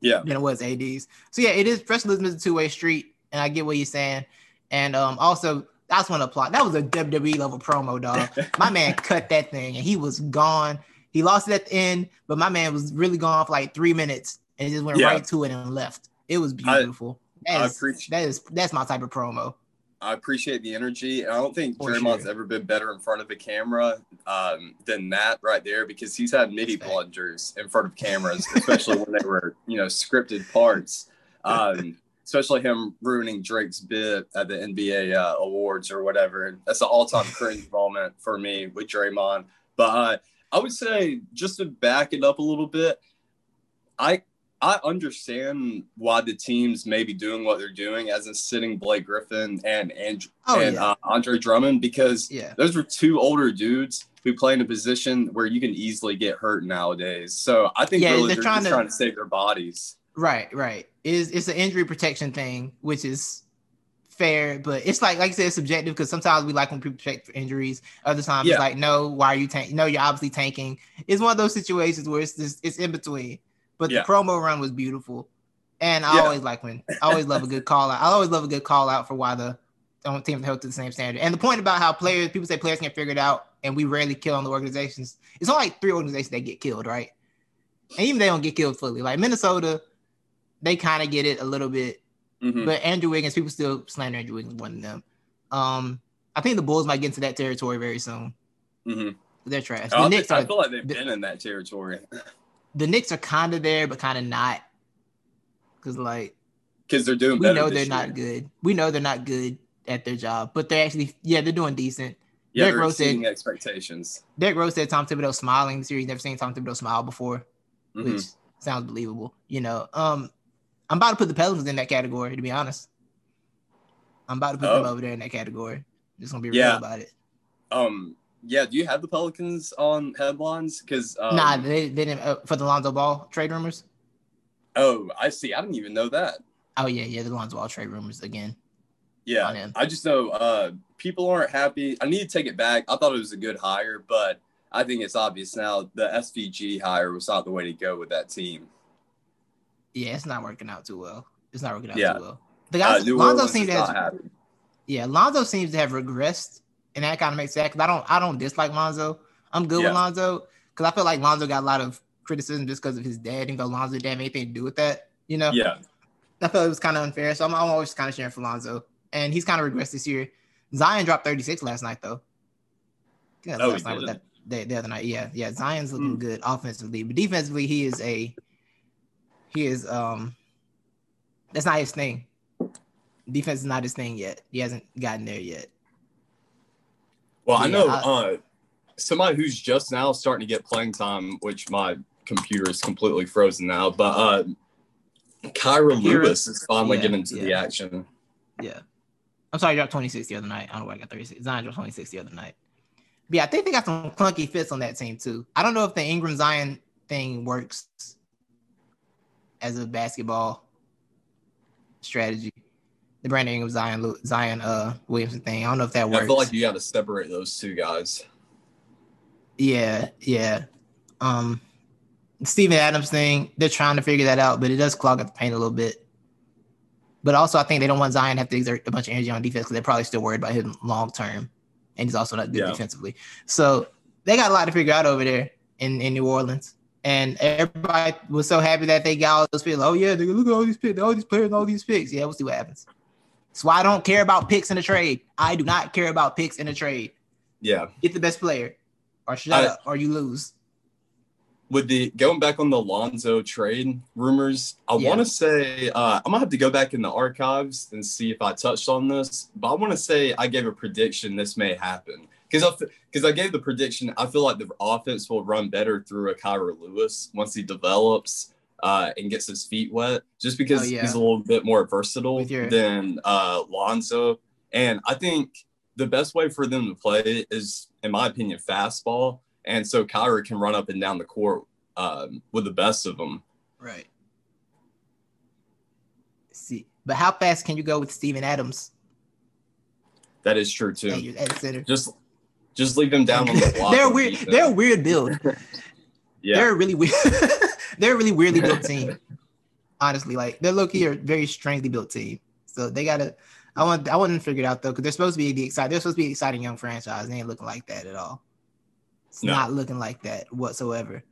yeah. than it was AD's. So yeah, it is professionalism is a two way street, and I get what you're saying. And um, also, Want to applaud. That was a WWE level promo, dog. my man cut that thing, and he was gone. He lost it at the end, but my man was really gone for like three minutes and just went Yeah. right to it and left. It was I- beautiful. I appreciate- that is that's my type of promo. I appreciate the energy. And I don't think For Draymond's sure. ever been better in front of the camera um, than that right there because he's had many blunders in front of cameras, especially when they were, you know, scripted parts. Um, especially him ruining Drake's bit at the NBA uh, awards or whatever. That's an all-time cringe moment for me with Draymond. But uh, I would say just to back it up a little bit, I I understand why the teams may be doing what they're doing, as in sitting Blake Griffin and and, Oh, and yeah. uh, Andre Drummond, because Yeah. those were two older dudes who play in a position where you can easily get hurt nowadays. So I think Yeah, really they're they're, trying just to- trying to save their bodies. Right, right. Is it's an injury protection thing, which is fair, but it's like like I said, it's subjective because sometimes we like when people protect for injuries. Other times Yeah. it's like, no, why are you tanking? No, you're obviously tanking. It's one of those situations where it's just it's in between. But Yeah. the promo run was beautiful. And I Yeah. always like when I always love a good call out. I always love a good call out for why the don't teams held to the same standard. And the point about how players people say players can't figure it out and we rarely kill on the organizations. It's only like three organizations that get killed, right? And even they don't get killed fully. Like Minnesota, they kind of get it a little bit, Mhm. but Andrew Wiggins, people still slander Andrew Wiggins more than them. Um, I think the Bulls might get into that territory very soon. Mhm. They're trash. The I, Knicks I are feel like they've the- been in that territory the Knicks are kind of there, but kind of not. Cause like because they're doing we know they're not good. We know they're not good at their job, but they're actually yeah they're doing decent. Yeah, they're Rose said- expectations. Derrick Rose said Tom Thibodeau smiling this year. He's never seen Tom Thibodeau smile before, Mhm. which sounds believable. You know, um, I'm about to put the Pelicans in that category. To be honest, I'm about to put them Oh. over there in that category. Just gonna be Yeah. real about it. Um, yeah. Do you have the Pelicans on headlines? Because um, nah, they, they didn't uh, for the Lonzo Ball trade rumors. Oh, I see. I didn't even know that. Oh yeah, yeah, the Lonzo Ball trade rumors again. Yeah. I just know uh, people aren't happy. I need to take it back. I thought it was a good hire, but I think it's obvious now the SVG hire was not the way to go with that team. Yeah, it's not working out too well. It's not working out Yeah. too well. The Uh, guys, New Lonzo Orleans seems to have, yeah, Lonzo seems to have regressed, and that kind of makes sense. Cause I don't, I don't dislike Lonzo. I'm good Yeah. with Lonzo because I feel like Lonzo got a lot of criticism just because of his dad, and though Lonzo didn't have anything to do with that. You know, Yeah, I felt it was kind of unfair. So I'm, I'm always kind of cheering for Lonzo, and he's kind of regressed this year. Zion dropped 36 last night though. That was Oh, last night with that the, the other night. Yeah, yeah. Zion's looking Hmm. good offensively, but defensively, he is a he is um that's not his thing. Defense is not his thing yet. He hasn't gotten there yet. Well, I know I- uh, somebody who's just now starting to get playing time, which my computer is completely frozen now, but uh, Kira Lewis is finally yeah, getting into the action. Yeah. I'm sorry, he dropped 26 the other night. I don't know why I got 36. Zion dropped 26 the other night. But yeah, I think they got some clunky fits on that team too. I don't know if the Ingram Zion thing works as a basketball strategy. The Brandon Ingram Zion Zion uh Williamson thing. I don't know if that Yeah, works. I feel like you got to separate those two guys. Yeah, yeah. Um, Steven Adams thing, they're trying to figure that out, but it does clog up the paint a little bit. But also, I think they don't want Zion to have to exert a bunch of energy on defense because they're probably still worried about him long term, and he's also not good Yeah. defensively. So they got a lot to figure out over there in, in New Orleans. And everybody was so happy that they got all those picks. Oh yeah, look at all these picks, all these players, all these picks. Yeah, we'll see what happens. That's why I don't care about picks in a trade. I do not care about picks in a trade. Yeah. Get the best player, or shut I- up, or you lose. with the going back on the Lonzo trade rumors, I Yeah. want to say uh, I'm gonna have to go back in the archives and see if I touched on this. But I want to say I gave a prediction this may happen because I because I gave the prediction. I feel like the offense will run better through a Kira Lewis once he develops uh, and gets his feet wet, just because Oh, yeah. he's a little bit more versatile your- than uh, Lonzo. And I think the best way for them to play is, in my opinion, fastball. And so Kyra can run up and down the court um, with the best of them. Right. See, but how fast can you go with Steven Adams That is true too. your, at center? Just just leave them down on the block. they're weird. defense. They're a weird build. yeah. They're a really weird. they're a really weirdly built team. Honestly, like they're low key a very strangely built team. So they gotta. I want. I want them to figure it out though, because they're supposed to be the exciting. They're supposed to be an exciting young franchise. They ain't looking like that at all. It's No. not looking like that whatsoever.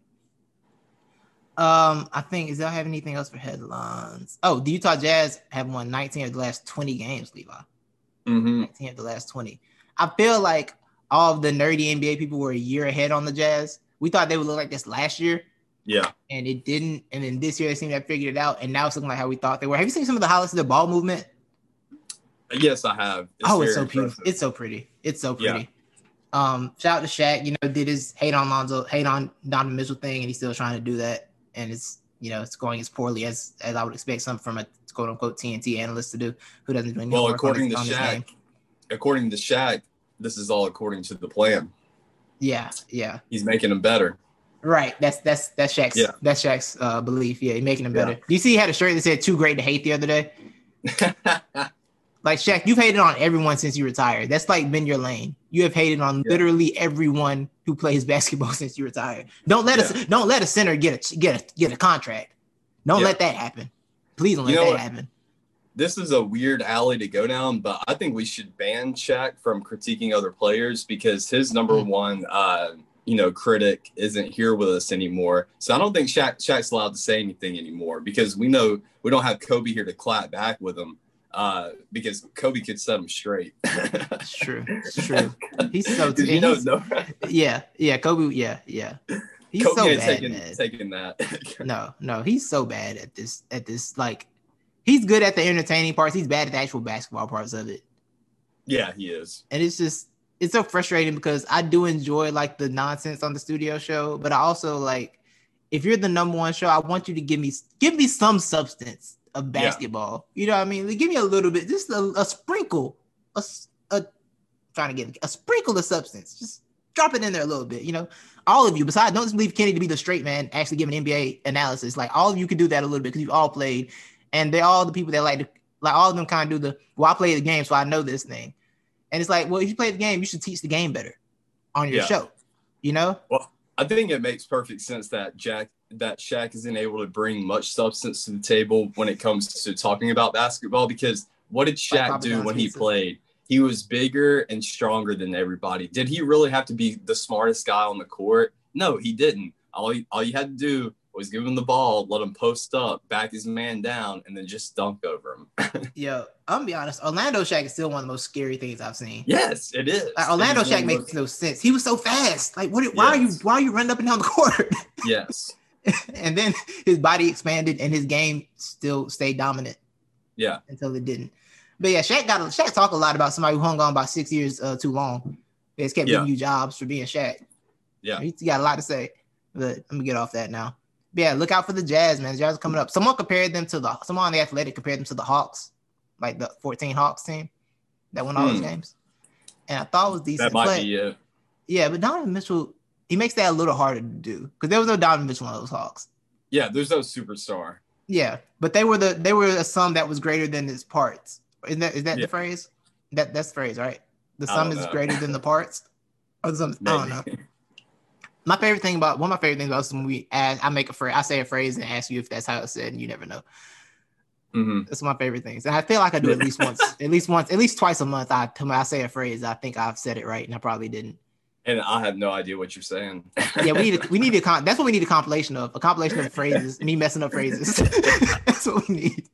Um, I think is. Do I have anything else for headlines? Oh, the Utah Jazz have won 19 of the last 20 games, Levi. hmm 19 of the last 20. I feel like all of the nerdy NBA people were a year ahead on the Jazz. We thought they would look like this last year, Yeah. and it didn't. And then this year they seem to have figured it out, and now it's looking like how we thought they were. Have you seen some of the highlights of the ball movement? Yes, I have. oh, it's so very beautiful. It's so pretty. It's so Yeah. pretty. Um, shout out to Shaq. You know, did his hate on Lonzo, hate on Donovan Mitchell thing, and he's still trying to do that. And it's you know it's going as poorly as as I would expect some from a quote unquote TNT analyst to do, who doesn't do any well, according to Shaq, according to Shaq, this is all according to the plan. Yeah, yeah. He's making him better. Right. That's that's that's Shaq's Yeah. that's Shaq's uh, belief. Yeah, making him Yeah. better. Do you see he had a shirt that said too great to hate the other day? Like Shaq, you've hated on everyone since you retired. That's like been your lane. You have hated on Yeah. literally everyone who plays basketball since you retired. Don't let us don't let a center get a get a get a contract. Don't Yeah. let that happen. Please don't let You know that what? happen. This is a weird alley to go down, but I think we should ban Shaq from critiquing other players because his number Mhm. one, uh, you know, critic isn't here with us anymore. So I don't think Shaq, Shaq's allowed to say anything anymore because we know we don't have Kobe here to clap back with him uh, because Kobe could set him straight. It's true. It's true. He's so Did you know, he's- no, yeah, yeah, Kobe, yeah, yeah. He's Kobe so bad, taking, man. taking that. No, no, he's so bad at this. At this, like, he's good at the entertaining parts. He's bad at the actual basketball parts of it, yeah, he is. and it's just it's so frustrating because I do enjoy like the nonsense on the studio show, but I also like if you're the number one show, I want you to give me give me some substance. of basketball. You know what I mean? Like, give me a little bit, just a, a sprinkle, A trying to get a sprinkle of substance. Just drop it in there a little bit. You know, all of you. Besides, don't just leave Kenny to be the straight man, actually giving NBA analysis. Like all of you can do that a little bit because you've all played, and they're all the people that like to like all of them kind of do the well. I play the game, so I know this thing. And it's like, well, if you play the game, you should teach the game better on your Yeah. show. You know? Well, I think it makes perfect sense that Jack that Shaq isn't able to bring much substance to the table when it comes to talking about basketball because what did Like Shaq Papa do when he played? He was bigger and stronger than everybody. Did he really have to be the smartest guy on the court? No, he didn't. All you, all you had to do was give him the ball, let him post up, back his man down, and then just dunk over him. Yo, I'm gonna be honest. Orlando Shaq is still one of the most scary things I've seen. yes, it is. Like, Orlando Shaq makes no sense. He was so fast. Like, what? Why are you? Why are you running up and down the court? Yes. and then his body expanded and his game still stayed dominant Yeah. until it didn't. But yeah, Shaq got Shaq talk a lot about somebody who hung on about six years uh, too long. They just kept Yeah. giving you jobs for being Shaq. Yeah. He's got a lot to say. But let me get off that now. Yeah, look out for the Jazz, man. The Jazz are coming up. Someone compared them to the someone on the Athletic compared them to the Hawks, like the 14 Hawks team that won all those Hmm. games. And I thought it was decent. That might but- be it. yeah, but Donovan Mitchell, he makes that a little harder to do because there was no Donovan Mitchell on those Hawks. Yeah, there's no superstar. Yeah, but they were the they were a sum that was greater than its parts. Isn't that is that Yeah. the phrase? That that's the phrase, right? The sum is greater than the parts. Or the sum, I don't know. My favorite thing about one of my favorite things about this is when we add, I make a phrase, I say a phrase and ask you if that's how it's said, and you never know. Mhm. That's one of my favorite things, and I feel like I do at least once, at least once, at least twice a month. I I say a phrase, I think I've said it right, and I probably didn't. And I have no idea what you're saying. Yeah, we need a, we need a con- that's what we need a compilation of a compilation of phrases, me messing up phrases. that's what we need.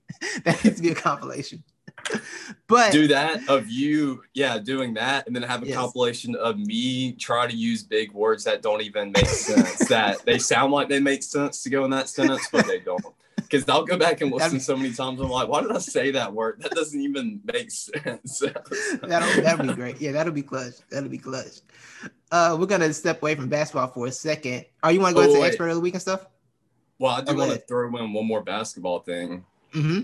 That needs to be a compilation. But do that of you, yeah, doing that, and then have a Yes. compilation of me trying to use big words that don't even make sense. that they sound like they make sense to go in that sentence, but they don't. Because I'll go back and listen so many times. I'm like, why did I say that word? That doesn't even make sense. that'll that'll be great. Yeah, that'll be clutch. That'll be clutch. Uh, we're gonna step away from basketball for a second. Are you want to go Oh, into wait. expert of the week and stuff? well, I do Oh, want to throw in one more basketball thing. Mm-hmm.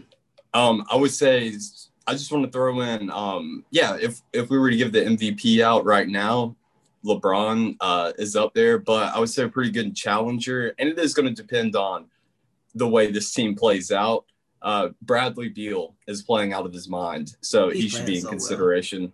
Um, I would say I just want to throw in, um, yeah, if if we were to give the MVP out right now, LeBron uh, is up there, but I would say a pretty good challenger, and it is going to depend on the way this team plays out. Uh, Bradley Beal is playing out of his mind, so he He's should be in so well. consideration.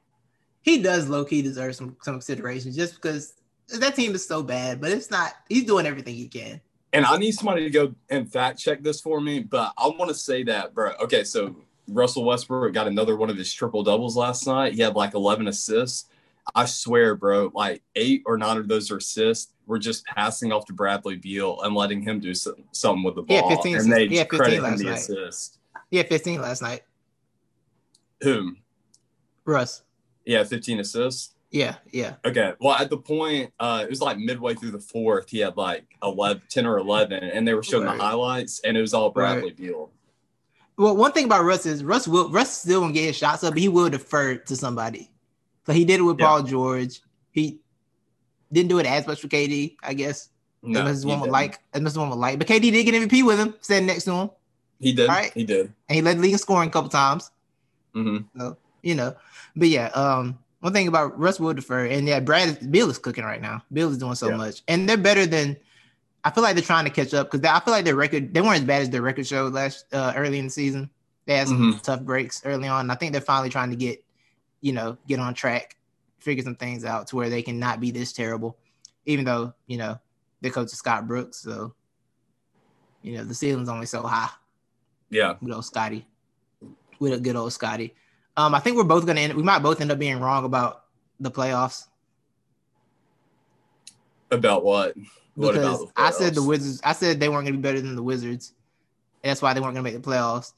He does low key deserve some some consideration just because that team is so bad, but it's not. He's doing everything he can. And I need somebody to go and fact check this for me, but I want to say that, bro. Okay, so Russell Westbrook got another one of his triple doubles last night. He had like 11 assists. I swear, bro, like eight or nine of those assists were just passing off to Bradley Beal and letting him do some, something with the ball. 15 and they he had 15 credit him last the night. assist. He 15 last night. Whom? Russ. Yeah, 15 assists. Yeah, yeah. Okay. Well, at the point, uh, it was like midway through the fourth, he had like 11, 10 or 11, and they were showing Right. the highlights, and it was all Bradley Beal. Well, one thing about Russ is Russ will Russ still won't get his shots up, but he will defer to somebody. So he did it with Yeah. Paul George. He didn't do it as much for KD, I guess. No, as much as one would like, as much as one would like. But KD did get MVP with him, standing next to him, He did. Alright. He did. and he led the league in scoring a couple times. Mm-hmm. You know, but yeah. Um, one thing about Russ will defer, and yeah, Brad Beal is cooking right now. Beal is doing so Yeah. much, and they're better than. I feel like they're trying to catch up because I feel like their record they weren't as bad as their record showed last uh, early in the season. They had some Mhm. tough breaks early on. And I think they're finally trying to get, you know, get on track, figure some things out to where they can not be this terrible, even though you know their coach is Scott Brooks, so you know the ceiling's only so high Yeah. with old Scotty, with a good old Scotty. Um, I think we're both gonna end. We might both end up being wrong about the playoffs About what? What because about I said the? Wizards. I said they weren't gonna be better than the Wizards, and that's why they weren't gonna make the playoffs.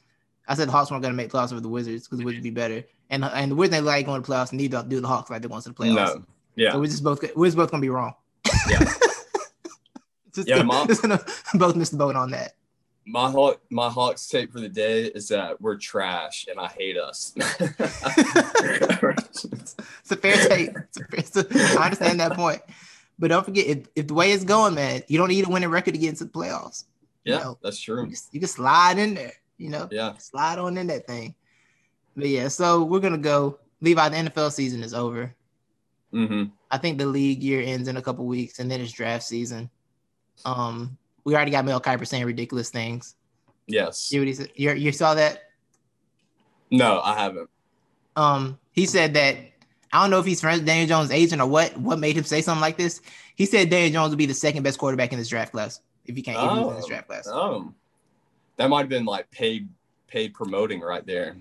I said the Hawks weren't gonna make playoffs over the Wizards because the Wizards would be better, and and the Wizards they like going to playoffs and need to do the Hawks like they want to the playoffs. No. Yeah. So we're just both we're just both gonna be wrong. Yeah. just, Yeah, Mom. just gonna both miss the boat on that. My Hawk, my Hawks take for the day is that we're trash and I hate us. It's a fair take. It's a fair, I understand that point. But don't forget, if, if the way it's going, man, you don't need a winning record to get into the playoffs. You yeah, know, that's you, true. just, you can slide in there. You know, Yeah. slide on in that thing. But yeah, so we're gonna go. Levi, the NFL season is over. hmm I think the league year ends in a couple weeks, and then it's draft season. Um, we already got Mel Kiper saying ridiculous things. Yes. You, you, you saw that? No, I haven't. Um, he said that I don't know if he's friends with Daniel Jones' agent or what. What made him say something like this? He said Daniel Jones would be the second best quarterback in this draft class if he can't if he in this Oh. draft class. Um, that might have been like paid paid promoting right there.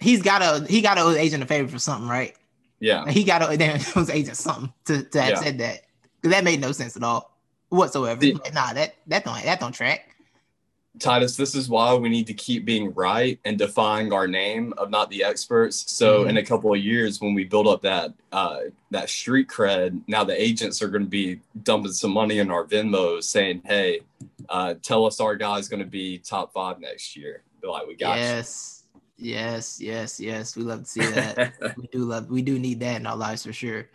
He's got a he got to owe agent a favor for something, right? Yeah. He got to owe Daniel Jones' agent something to, to have Yeah. said that because that made no sense at all whatsoever. The- Like, nah, that that don't that don't track. Titus, this is why we need to keep being right and defying our name of not the experts. So Mhm. in a couple of years, when we build up that uh, that street cred, now the agents are going to be dumping some money in our Venmos, saying, "Hey, uh, tell us our guy's going to be top five next year." Like, "We got Yes, yes, yes, yes. We love to see that. we do love we do need that in our lives for sure.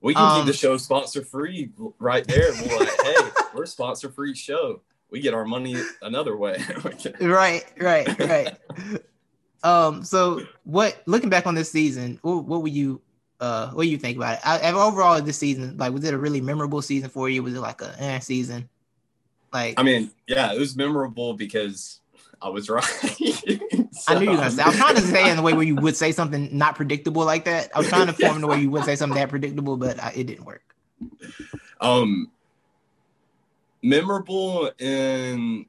We can Um, keep the show sponsor free right there. We're like, "Hey, we're a sponsor free show. We get our money another way." Right, right, right. um, so what looking back on this season, what, what were you uh what do you think about it? I, I- overall this season, like was it a really memorable season for you? Was it like a eh, season? Like I mean, yeah, it was memorable because I was right. I knew you were gonna say. I was trying to say in the way where you would say something not predictable like that. I was trying to form the way you would say something that predictable, but I, it didn't work. um memorable in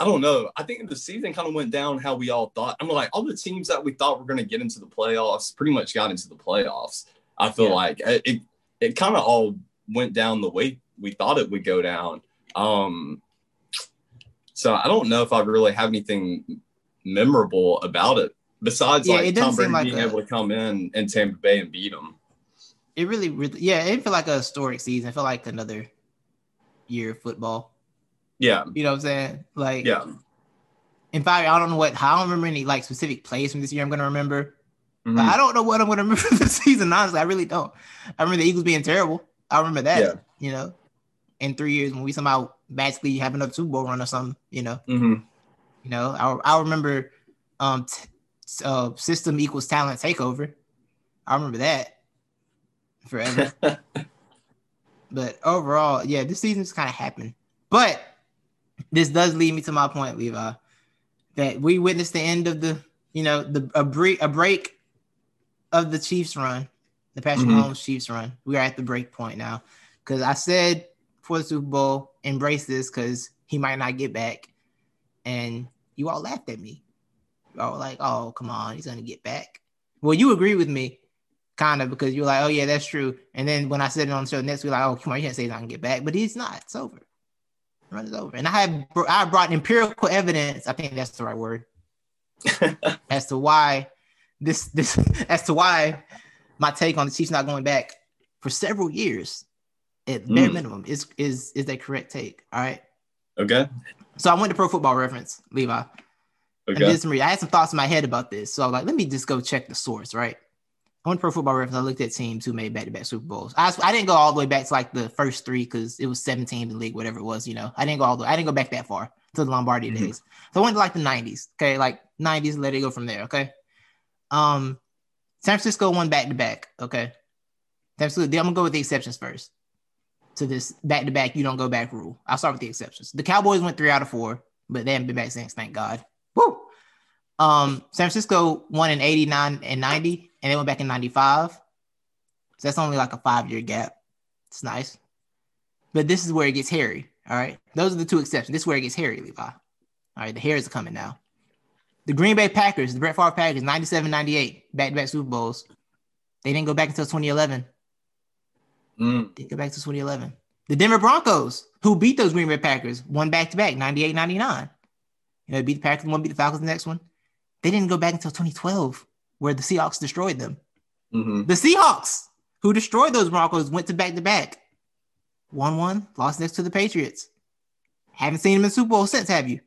I don't know. I think the season kind of went down how we all thought. I'm like all the teams that we thought were going to get into the playoffs pretty much got into the playoffs. I feel Yeah. like it it, it kind of all went down the way we thought it would go down. Um so I don't know if I really have anything memorable about it besides Yeah, like it Tom Brady like being a- able to come in and Tampa Bay and beat them. It really, really, yeah, it felt like a historic season. It felt like another year of football. Yeah, You know what I'm saying? Like, yeah. in fact, I don't know what. I don't remember any like specific plays from this year. I'm gonna remember. Mhm. But I don't know what I'm gonna remember this season. Honestly, I really don't. I remember the Eagles being terrible. I remember that. Yeah. You know, in three years when we somehow magically have another Super Bowl run or something. You know, Mhm. you know. I I remember, um, t- uh, system equals talent takeover. I remember that forever. But overall, yeah, this season's kind of happened. But this does lead me to my point, Levi, that we witnessed the end of the, you know, the a break a break of the Chiefs run, the Patrick Mhm. Mahomes Chiefs run. We are at the break point now. Because I said for the Super Bowl, embrace this because he might not get back. And you all laughed at me. Y'all were like, oh, come on, he's gonna get back. Well, you agree with me, kind of, because you're like, oh yeah, that's true. And then when I said it on the show next week, like, oh come on, you can't say he's not gonna get back, but he's not. It's over. Run is over. And I have I brought empirical evidence. I think that's the right word as to why this this as to why my take on the Chiefs not going back for several years at bare Mm. minimum is is is that correct take. All right. okay. So I went to Pro Football Reference, Levi. And Okay. did some I had some thoughts in my head about this. So I was like, let me just go check the source, right? I went to Pro Football Reference. I looked at teams who made back-to-back Super Bowls. I, I didn't go all the way back to like the first three because it was 17 in the league, whatever it was. You know, I didn't go all the I didn't go back that far to the Lombardi Mhm. days. So I went to like the 90s. Okay, like 90s. Let it go from there. Okay. Um, San Francisco won back-to-back. Okay. Francisco. I'm gonna go with the exceptions first. To this back-to-back, you don't go back rule. I'll start with the exceptions. The Cowboys went three out of four, but they haven't been back since. Thank God. Woo. Um, San Francisco won in 89 and 90, and they went back in 95. So that's only like a five year gap. It's nice. But this is where it gets hairy. All right. Those are the two exceptions. This is where it gets hairy, Levi. All right. The hairs are coming now. The Green Bay Packers, the Brett Favre Packers, 97 98, back to back Super Bowls. They didn't go back until 2011. Mm. Didn't go back to 2011. The Denver Broncos, who beat those Green Bay Packers, won back to back 98 99. You know, they beat the Packers, one beat the Falcons the next one. They didn't go back until 2012, where the Seahawks destroyed them. Mhm. The Seahawks, who destroyed those Broncos, went to back to back. 1 1, lost next to the Patriots. Haven't seen them in Super Bowl since, have you?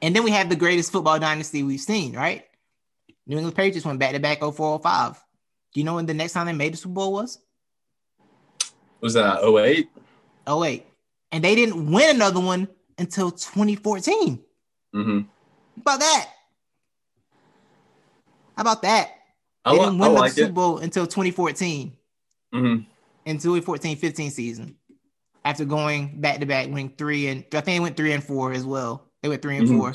And then we have the greatest football dynasty we've seen, right? New England Patriots went back to back 04 05. Do you know when the next time they made the Super Bowl was? Was that 08? Oh wait, and they didn't win another one until 2014. hmm How about that? How about that? They li- didn't I win the Super. Bowl until 2014, hmm in 2014-15 season. After going back to back, winning three and I think they went three and four as well. They went 3 and Mhm. four,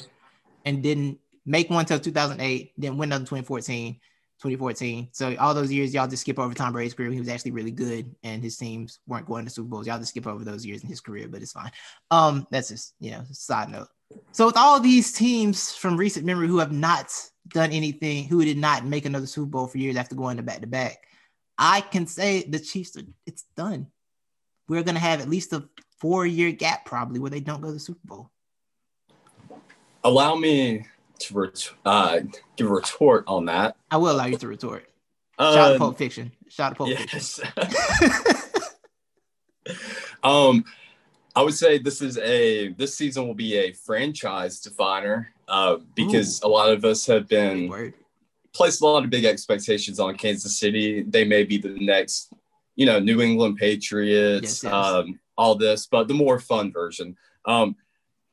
and didn't make one until 2008. Didn't win another 2014, 2014. So all those years, y'all just skip over Tom Brady's career. He was actually really good, and his teams weren't going to Super Bowls. Y'all just skip over those years in his career, but it's fine. Um, that's just you know side note. So with all these teams from recent memory who have not done anything, who did not make another Super Bowl for years after going to back to back, I can say the Chiefs are it's done. We're gonna have at least a four year gap probably where they don't go to the Super Bowl. Allow me to ret- uh, give a retort on that. I will allow you to retort. Shout out to Um, Pulp Fiction. Shout out to Pulp yes. Fiction. um, I would say this is a this season will be a franchise definer uh, because a lot of us have been Word. placed a lot of big expectations on Kansas City. They may be the next, you know, New England Patriots, Yes, yes. Um, all this, but the more fun version. Um,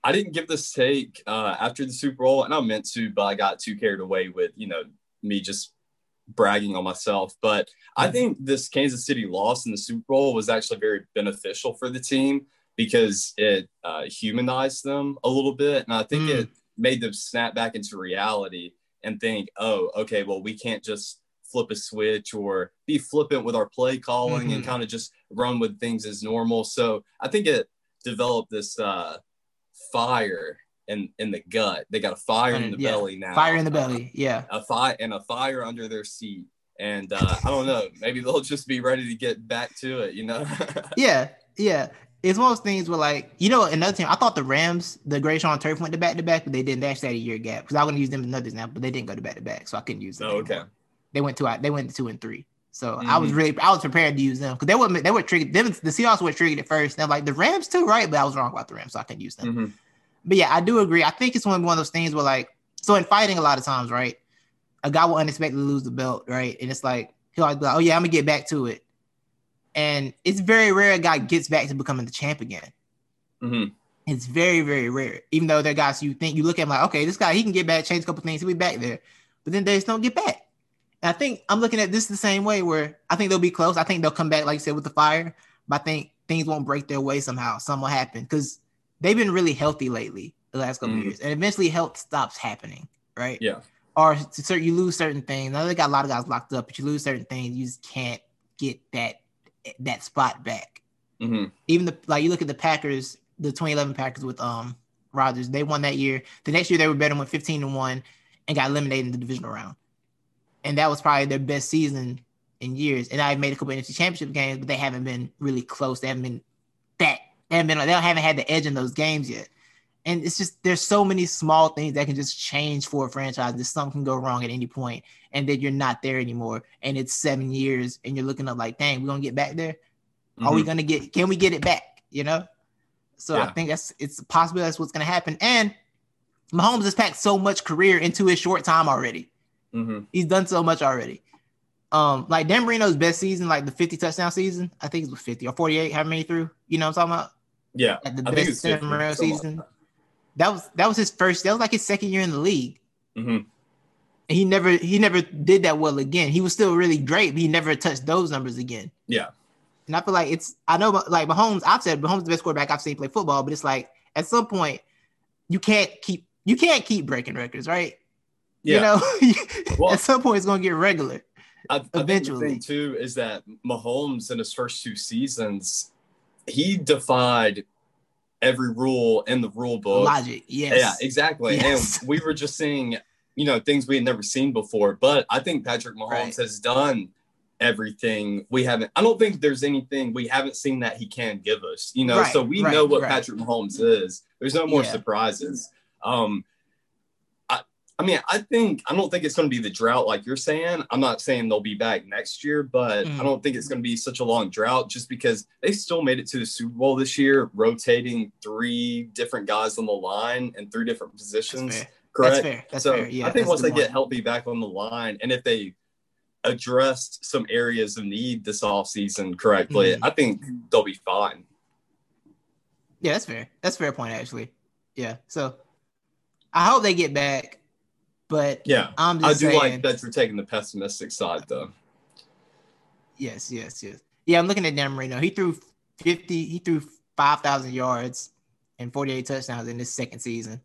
I didn't give this take uh, after the Super Bowl, and I meant to, but I got too carried away with, you know, me just bragging on myself. But I Mhm. think this Kansas City loss in the Super Bowl was actually very beneficial for the team because it uh, humanized them a little bit. And I think Mm. it made them snap back into reality and think, oh, okay, well, we can't just flip a switch or be flippant with our play calling and Mhm. kind of just run with things as normal. So I think it developed this uh, fire in in the gut. They got a fire in the Yeah. belly now. Fire in the belly. Yeah. a fire and a fire under their seat. And uh, I don't know, maybe they'll just be ready to get back to it, you know? Yeah. Yeah. It's one of those things where, like, you know, another team. I thought the Rams, the Greatest Show on Turf, went to back to back, but they didn't. They actually had a year gap because I to use them as another example, but they didn't go to back to back, so I couldn't use them. oh, okay. They went to they went to two and three. So I was Mhm. really I was prepared to use them because they were they were triggered. Them, the Seahawks were triggered at first. They're like the Rams too, right? But I was wrong about the Rams, so I couldn't use them. Mhm. But yeah, I do agree. I think it's one one of those things where like so in fighting a lot of times, right? A guy will unexpectedly lose the belt, right? And it's like he'll be like, "Oh yeah, I'm gonna get back to it." And it's very rare a guy gets back to becoming the champ again. Mhm. It's very very rare. Even though they're guys you think you look at him like, okay, this guy he can get back, change a couple things, he'll be back there. But then they just don't get back. And I think I'm looking at this the same way where I think they'll be close. I think they'll come back, like you said, with the fire. But I think things won't break their way somehow. Something will happen because they've been really healthy lately the last couple Mhm. years, and eventually health stops happening, right? Yeah. Or you lose certain things. Now they got a lot of guys locked up, but you lose certain things, you just can't get that that spot back. Mhm. Even the like you look at the Packers, the 2011 Packers with um Rodgers, they won that year. The next year they were better, went 15 to one, and got eliminated in the divisional round. And that was probably their best season in years. And I've made a couple NFC championship games, but they haven't been really close. They haven't been haven't been. They haven't had the edge in those games yet. And it's just there's so many small things that can just change for a franchise. That something can go wrong at any point, and then you're not there anymore. And it's seven years, and you're looking up like, dang, we're gonna get back there. Are we Mhm. gonna get? Can we get it back? You know. So I think that's it's possible that's what's gonna happen. And Mahomes has packed so much career into his short time already. Mhm. He's done so much already. Um, like Dan Marino's best season, like the 50 touchdown season, I think it was 50 or 48, how many through? You know what I'm talking about? Yeah. Like the I best it's Dan 50, Marino something like season. That was that was his first, that was like his second year in the league. Mhm. And he never he never did that well again. He was still really great, but he never touched those numbers again. Yeah. And I feel like it's I know like Mahomes, I've said Mahomes is the best quarterback I've seen play football, but it's like at some point you can't keep you can't keep breaking records, right? Yeah. You know, Well- at some point it's gonna get regular. I, I think the Eventually. thing too is that Mahomes in his first two seasons, he defied every rule in the rule book. Logic, yes. Yeah, exactly. Yes. And we were just seeing, you know, things we had never seen before. But I think Patrick Mahomes Right. has done everything we haven't. I don't think there's anything we haven't seen that he can give us. You know, Right, so we right, know what. Patrick Mahomes is. There's no more Yeah. surprises. Um, I, mean, I think I don't think it's going to be the drought like you're saying. I'm not saying they'll be back next year, but Mm. I don't think it's going to be such a long drought just because they still made it to the Super Bowl this year, rotating three different guys on the line and three different That's positions. fair. Correct. That's fair. That's so fair. Yeah. I think once they good get healthy back on the line, and if they addressed some areas of need this offseason correctly, Mhm. I think they'll be fine. Yeah, that's fair. That's a fair point actually. yeah. So I hope they get back, but Yeah. I'm I do saying. like that you're taking the pessimistic side though. Yes, yes, yes. Yeah, I'm looking at Dan Marino. He threw 50, he threw 5,000 yards and 48 touchdowns in his second season.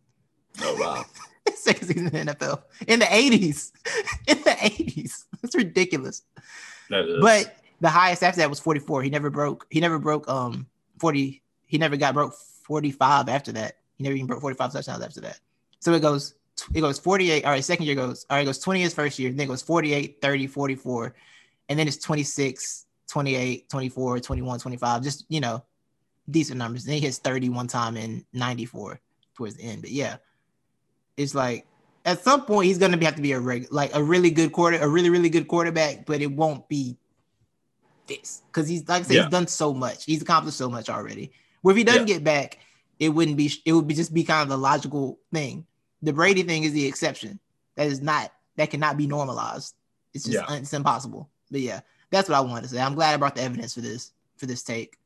Oh wow. second season in the NFL in the 80s. In the 80s. That's ridiculous. That is. But the highest after that was 44. He never broke, he never broke um 40, he never got broke 45 after that. He never even broke 45 touchdowns after that. So it goes, it goes 48. All right, second year goes, all right, it goes 20 his first year, then it goes 48, 30, 44, and then it's 26, 28, 24, 21, 25, just you know, decent numbers. Then he hits 30 one time in 94 towards the end. But yeah, it's like at some point he's gonna be, have to be a reg, like a really good quarter, a really, really good quarterback, but it won't be this because he's like I said, Yeah. he's done so much. He's accomplished so much already. Where if he doesn't Yeah. get back, it wouldn't be. It would be just be kind of the logical thing. The Brady thing is the exception. That is not. That cannot be normalized. It's just Yeah. it's impossible. But yeah, that's what I wanted to say. I'm glad I brought the evidence for this for this take.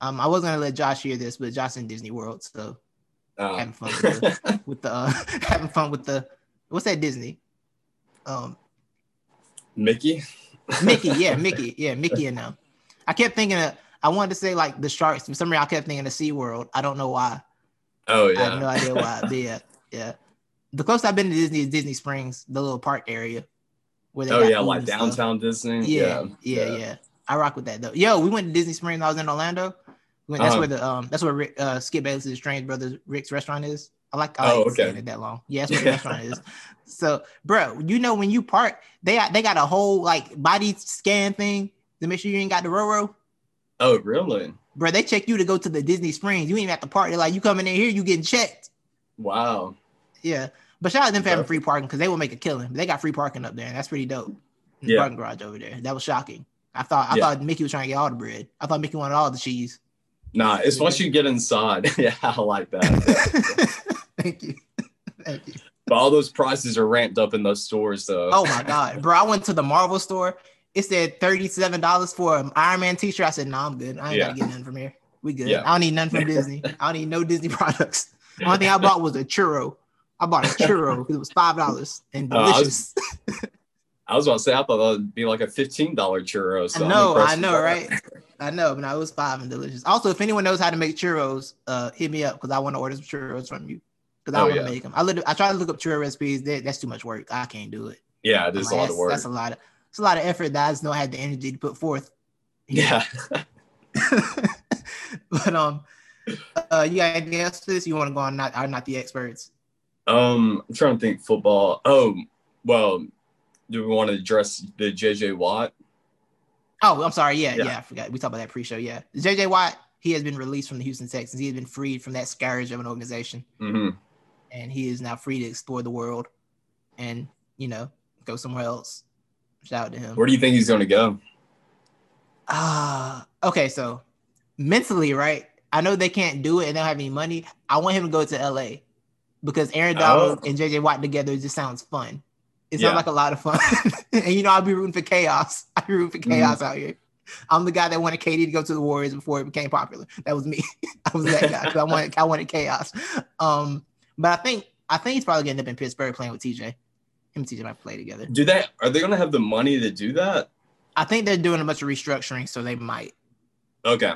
Um, I was gonna let Josh hear this, but Josh in Disney World, so Um, having fun with the, with the uh, having fun with the what's that Disney? Um, Mickey. Mickey, yeah, Mickey, yeah, Mickey and them. I kept thinking of, I wanted to say like the sharks. For some reason, I kept thinking of Sea World. I don't know why. Oh yeah, I have no idea why. But yeah, yeah. The closest I've been to Disney is Disney Springs, the little park area. Where Oh got yeah, like and stuff. downtown Disney. Yeah, yeah, yeah, I rock with that though. Yo, we went to Disney Springs. I was in Orlando. We went, that's Uh-huh. where the um, that's where Rick, uh, Skip Bayless's Strange Brothers Rick's restaurant is. I like. I Oh, like okay. it that long. Yeah, that's where the restaurant is. So, bro, you know when you park, they got they got a whole like body scan thing to make sure you ain't got the Roro. Oh really? Bro, they check you to go to the Disney Springs. You ain't even have to park. They're like, you coming in here, you getting checked. Wow. Yeah. But shout out to them for having free parking because they will make a killing. They got free parking up there, and that's pretty dope. The Yeah. parking garage over there. That was shocking. I thought I Yeah. thought Mickey was trying to get all the bread. I thought Mickey wanted all the cheese. Nah, it's once you get inside. yeah, I like that. Thank you. Thank you. but all those prices are ramped up in those stores though. Oh my god, bro! I went to the Marvel store. It said thirty-seven dollars for an Iron Man T-shirt. I said, "No, I'm good. I ain't Yeah. gotta get nothing from here. We good. Yeah. I don't need nothing from Disney. I don't need no Disney products. The only thing I bought was a churro. I bought a churro because it was five dollars and Oh, I was- delicious. I was about to say I thought that would be like a fifteen dollar churro. So I know, I know, right? I know, but no, it was five and delicious. Also, if anyone knows how to make churros, uh, hit me up because I want to order some churros from you because I Oh, want to yeah. make them. I literally, I try to look up churro recipes. That, that's too much work. I can't do it. Yeah, it is I'm a lot of work. That's a lot of, it's a lot of effort that I just know I had the energy to put forth. yeah. but um, uh, you got anything else for this? You want to go on? Not are not the experts. Um, I'm trying to think football. Oh, well, do we want to address the JJ Watt? Oh, I'm sorry. Yeah, yeah, Yeah. I forgot. We talked about that pre-show. Yeah, JJ Watt. He has been released from the Houston Texans. He has been freed from that scourge of an organization. hmm and he is now free to explore the world and you know go somewhere else. Shout out to him. Where do you think he's going to go? Ah, okay. So mentally, right? I know they can't do it and they don't have any money. I want him to go to LA because Aaron Donald Oh. and JJ Watt together just sounds fun. It Yeah. sounds like a lot of fun. and you know, I'll be rooting for chaos. I be rooting for Mm-hmm. chaos out here. I'm the guy that wanted KD to go to the Warriors before it became popular. That was me. I was that guy. I wanted I wanted chaos. Um, but I think I think he's probably gonna end up in Pittsburgh playing with TJ. Him and TJ might play together. Do they are they going to have the money to do that? I think they're doing a bunch of restructuring, so they might. Okay,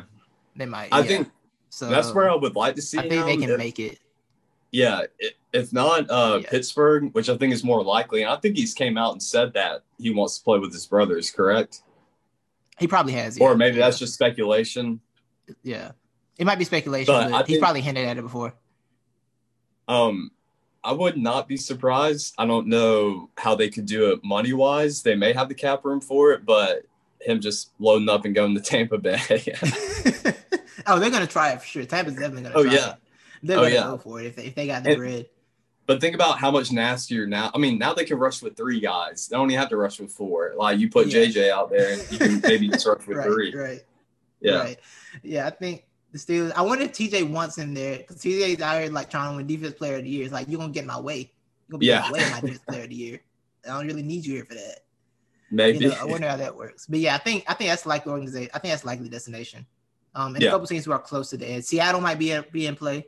They might. I yeah. think so. that's where I would like to see. I think they can If- make it. Yeah, if not uh, Yeah. Pittsburgh, which I think is more likely, and I think he's came out and said that he wants to play with his brothers, correct? He probably has. Or maybe yeah. that's just speculation. yeah. It might be speculation, But but, think- probably hinted at it before. Um, I would not be surprised. I don't know how they could do it money wise. They may have the cap room for it, but him just loading up and going to Tampa Bay. oh, they're gonna try it for sure. Tampa's definitely gonna. Oh, try yeah. it. They're Oh, gonna yeah. go for it if they, if they got the And- bread. but think about how much nastier now. I mean, now they can rush with three guys. They don't even have to rush with four. Like you put Yeah. JJ out there, and you can maybe just rush with Right, three. right, Yeah. right. Yeah, I think the Steelers. I wonder if TJ wants in there because TJ's out here like trying to win Defense Player of the Year. It's like you're gonna get in my way. You're gonna be Yeah. in my way, my Defense Player of the Year. I don't really need you here for that. Maybe. You know, I wonder how that works. But yeah, I think I think that's likely organization. I think that's likely destination. Um, and Yeah. a couple teams who are close to the edge. Seattle might be be in play.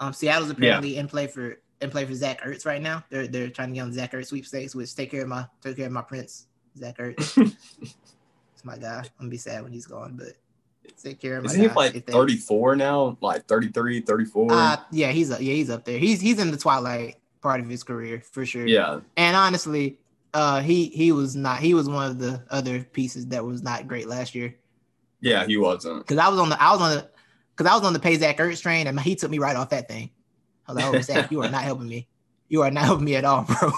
Um, Seattle's apparently in play for in play for Zach Ertz right now. They're they're trying to get on Zach Ertz sweepstakes, which take care of my take care of my prince, Zach Ertz. It's my guy. I'm gonna be sad when he's gone, but take care of my Isn't he like If they- 34 now? Like 33, 34? Uh, yeah, he's up. Yeah, he's up there. He's he's in the twilight part of his career for sure. yeah. And honestly, uh, he he was not. He was one of the other pieces that was not great last year. Yeah, he wasn't. Because I was on the I was on the because I was on the pay Zach Ertz train, and he took me right off that thing. I was like, "Oh, Zach, you are not helping me. You are not helping me at all, bro."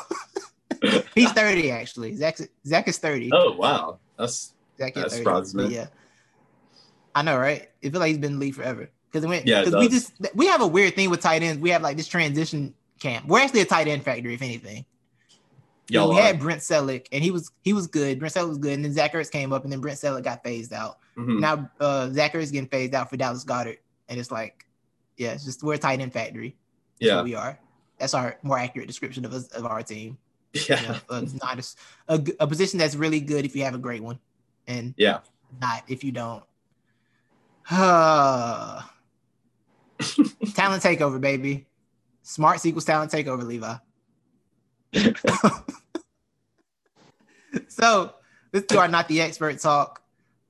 He's thirty actually. Zach Zach is thirty. Oh, wow. That's Zach is that 30. surprises me. Yeah, I know, right? It feels like he's been in the league forever. Because we, Yeah, we just we have a weird thing with tight ends. We have like this transition camp. We're actually a tight end factory, if anything. Y'all we are. had Brent Celek, and he was he was good. Brent Celek was good, and then Zach Ertz came up, and then Brent Celek got phased out. Mhm. Now uh, Zach Ertz getting phased out for Dallas Goedert, and it's like, yeah, it's just we're a tight end factory. That's Yeah. we are. That's our more accurate description of us of our team. You Yeah. know, uh, not a position that's really good if you have a great one, and Yeah. not if you don't. talent takeover, baby. Smart equals talent takeover, Levi. so let's do our not the expert talk.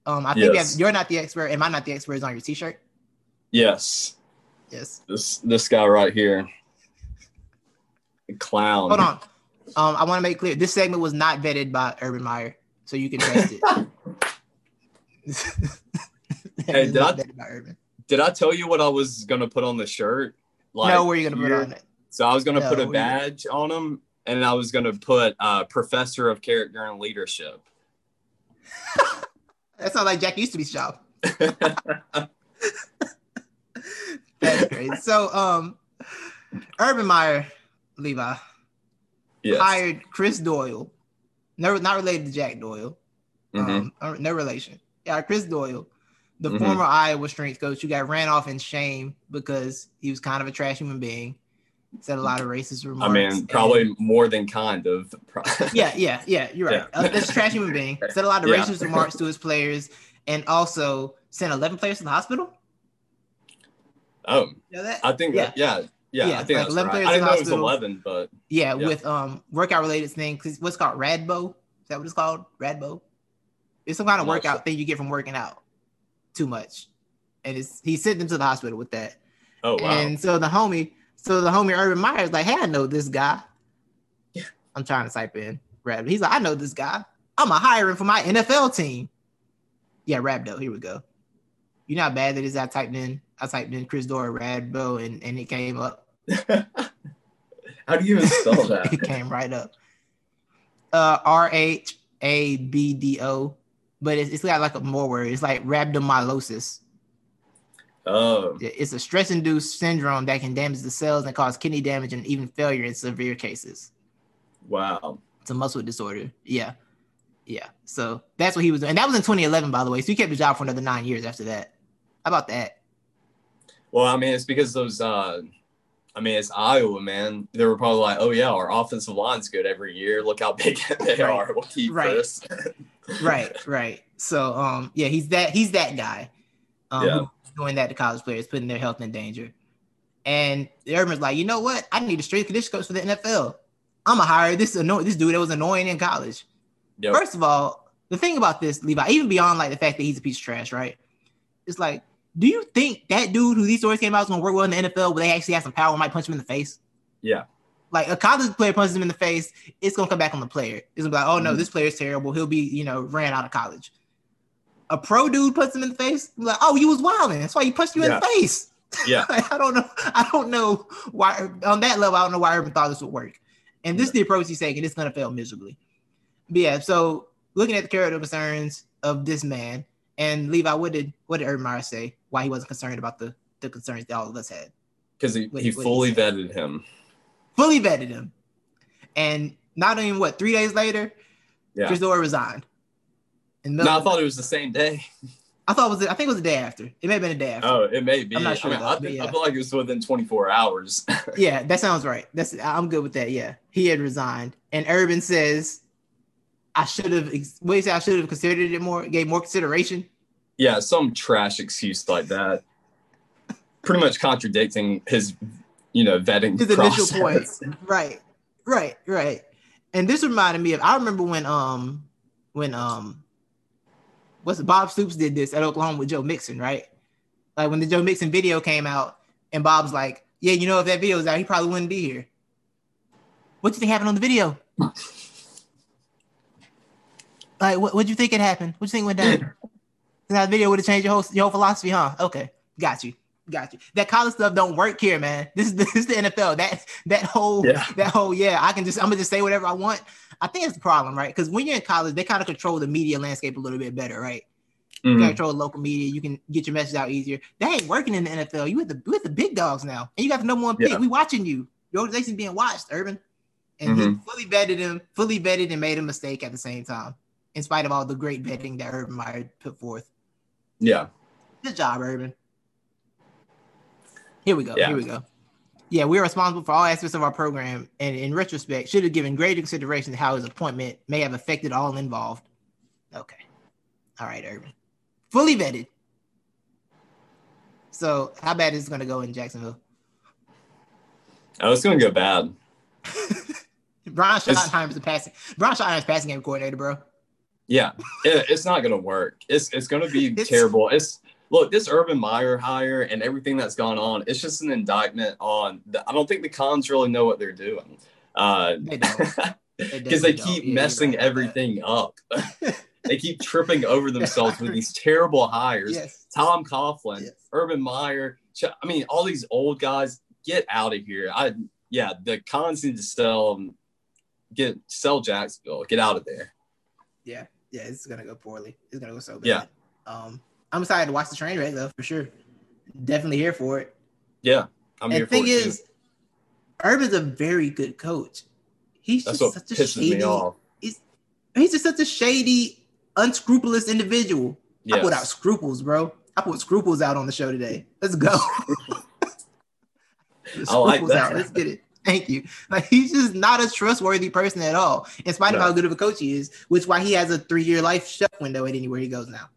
Um, I think we have, you're not the expert. Am I not the expert? Is on your t-shirt. Yes. Yes. This this guy right here. Clown. Hold on. Um, I want to make clear this segment was not vetted by Urban Meyer, so you can test it. Hey, did I- by Urban. Did I tell you what I was gonna put on the shirt? no, where are you gonna put on it? So I was gonna No, put a badge on him, and I was gonna put uh, professor of character and leadership. That sounds like Jack used to be shop. That's crazy. So, um, Urban Meyer, Levi yes. hired Chris Doyle, no, not related to Jack Doyle, Mhm. um, uh, no relation. Yeah, Chris Doyle, the Mhm. former Iowa strength coach who got ran off in shame because he was kind of a trash human being, said a lot of racist remarks. I mean, and- probably more than kind of. yeah, yeah, yeah. You're right. Yeah. Uh, this trash human being said a lot of Yeah. racist remarks to his players, and also sent 11 players to the hospital. Oh, You know that? I think. Yeah. Yeah. Yeah. Yeah. Yeah, I think like that's 11 right. players I in didn't know it was eleven, but yeah, yeah. with um workout related things. what's called Radbo? Is that what it's called? Radbo. It's some kind of workout sure. thing you get from working out too much, and it's he sent them to the hospital with that. oh wow. And so the homie, so the homie Urban Meyer's like, hey, I know this guy. Yeah. I'm trying to type in Rab. He's like, I know this guy. I'm a hiring for my NFL team. Yeah, Rhabdo. Here we go. You know how bad that is? I typed in, I typed in Chris Dora Radbo, and and it came up. How do you even spell that? it came right up. Uh, R H A B D O, but it's, it's got like a more word. It's like rhabdomyolysis. Oh, It's a stress-induced syndrome that can damage the cells and cause kidney damage and even failure in severe cases. wow. It's a muscle disorder. Yeah, yeah. So that's what he was doing, and that was in 2011, by the way. So he kept the job for another nine years after that. How about that? Well, I mean, it's because those. uh I mean, it's Iowa, man. They were probably like, "Oh yeah, our offensive line's good every year. Look how big they Right. are. We'll keep Right. Chris." right, right. So um, yeah, he's that he's that guy. Um, Yeah. who's doing that to college players, putting their health in danger. And the Urban's like, you know what? I need a straight condition coach for the NFL. I'm gonna hire this annoying this dude that was annoying in college. Yep. First of all, the thing about this, Levi, even beyond like the fact that he's a piece of trash, right? It's like, do you think that dude who these stories came out is gonna work well in the NFL where they actually have some power and might punch him in the face? Yeah. Like a college player punches him in the face, it's gonna come back on the player. It's gonna be like, oh no, Mhm. this player's terrible. He'll be, you know, ran out of college. A pro dude puts him in the face, like, oh, you was wilding. That's why he punched you in the face. Yeah. Like, I don't know. I don't know why on that level. I don't know why Urban thought this would work. And this is the approach he's taking. It's gonna fail miserably. But yeah. So looking at the character concerns of this man and Levi, what did what did Urban Meyer say? Why he wasn't concerned about the the concerns that all of us had? Because he, he what did he fully vetted him. Fully vetted him, and not even what three days later, Yeah. Chris resigned. And No, I thought it was the same day. I thought it was I think it was the day after. It may have been the day after. Oh, it may be. I'm not sure I, mean, though, I, yeah. I feel like it was within 24 hours. Yeah, that sounds right. That's I'm good with that. Yeah, he had resigned, and Urban says, "I should have." What you say? I should have considered it more, gave more consideration. yeah, some trash excuse like that. Pretty much contradicting his you know, vetting his initial points. Right, right, right. And this reminded me of I remember when um when um what's Bob Stoops did this at Oklahoma with Joe Mixon, right? Like when the Joe Mixon video came out, and Bob's like, "Yeah, you know, if that video was out, he probably wouldn't be here." What do you think happened on the video? like, what what do you think it happened? What do you think went down? that video would have changed your whole your whole philosophy, huh? Okay, got you. Got you. That college stuff don't work here, man. This is the, this is the NFL. That that whole Yeah. that whole yeah, I can just I'm gonna just say whatever I want. I think it's the problem, right? Because when you're in college, they kind of control the media landscape a little bit better, right? You Mhm. can control local media. You can get your message out easier. That ain't working in the NFL. You with the with the big dogs now, and you got the number one pick. Yeah. We watching you. Your organization's being watched, Urban, and he Mhm. fully vetted him, fully vetted and made a mistake at the same time, in spite of all the great vetting that Urban Meyer put forth. Yeah. Good job, Urban. Here we go. Yeah. Here we go. Yeah, we're responsible for all aspects of our program, and in retrospect, should have given greater consideration to how his appointment may have affected all involved. Okay. All right, Urban. Fully vetted. So, how bad is it going to go in Jacksonville? Oh, it's gonna go bad. Brian Schottenheimer's a passing. Brian Schottenheimer's passing game coordinator, bro. Yeah, it, it's not gonna work. It's it's gonna be It's- terrible. It's look this Urban Meyer hire and everything that's gone on. It's just an indictment on. The, I don't think the Khans really know what they're doing. Uh, They. They because they don't. keep Yeah, messing right about that. everything up. they keep tripping over themselves with these terrible hires. Yes. Tom Coughlin, Yes. Urban Meyer. I mean, all these old guys, get out of here. I yeah, the Khans need to sell. Get sell Jacksonville. Get out of there. Yeah, yeah, it's gonna go poorly. It's gonna go so bad. Yeah. Um, I'm excited to watch the train wreck though, for sure. Definitely here for it. Yeah, I'm and here the thing for it too. is, Urban's a very good coach. He's That's just such a shady. off. He's just such a shady, unscrupulous individual. I put out scruples, bro. I put scruples out on the show today. Let's go. I like Scruples that. out. Let's get it. Thank you. Like he's just not a trustworthy person at all, in spite of how good of a coach he is, which is why he has a three-year life shut window at anywhere he goes now.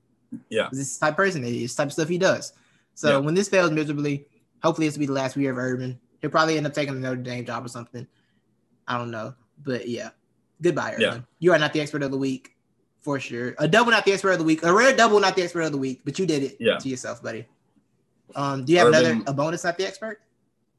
Yeah. This is the type of person is, type of stuff he does. So Yeah. when this fails miserably, hopefully this will be the last year of Urban. He'll probably end up taking a Notre Dame job or something. I don't know. But yeah. Goodbye, Urban. Yeah. You are not the expert of the week, for sure. A double not the expert of the week. A rare double not the expert of the week, but you did it Yeah. to yourself, buddy. Um, do you have Urban- another a bonus not the expert?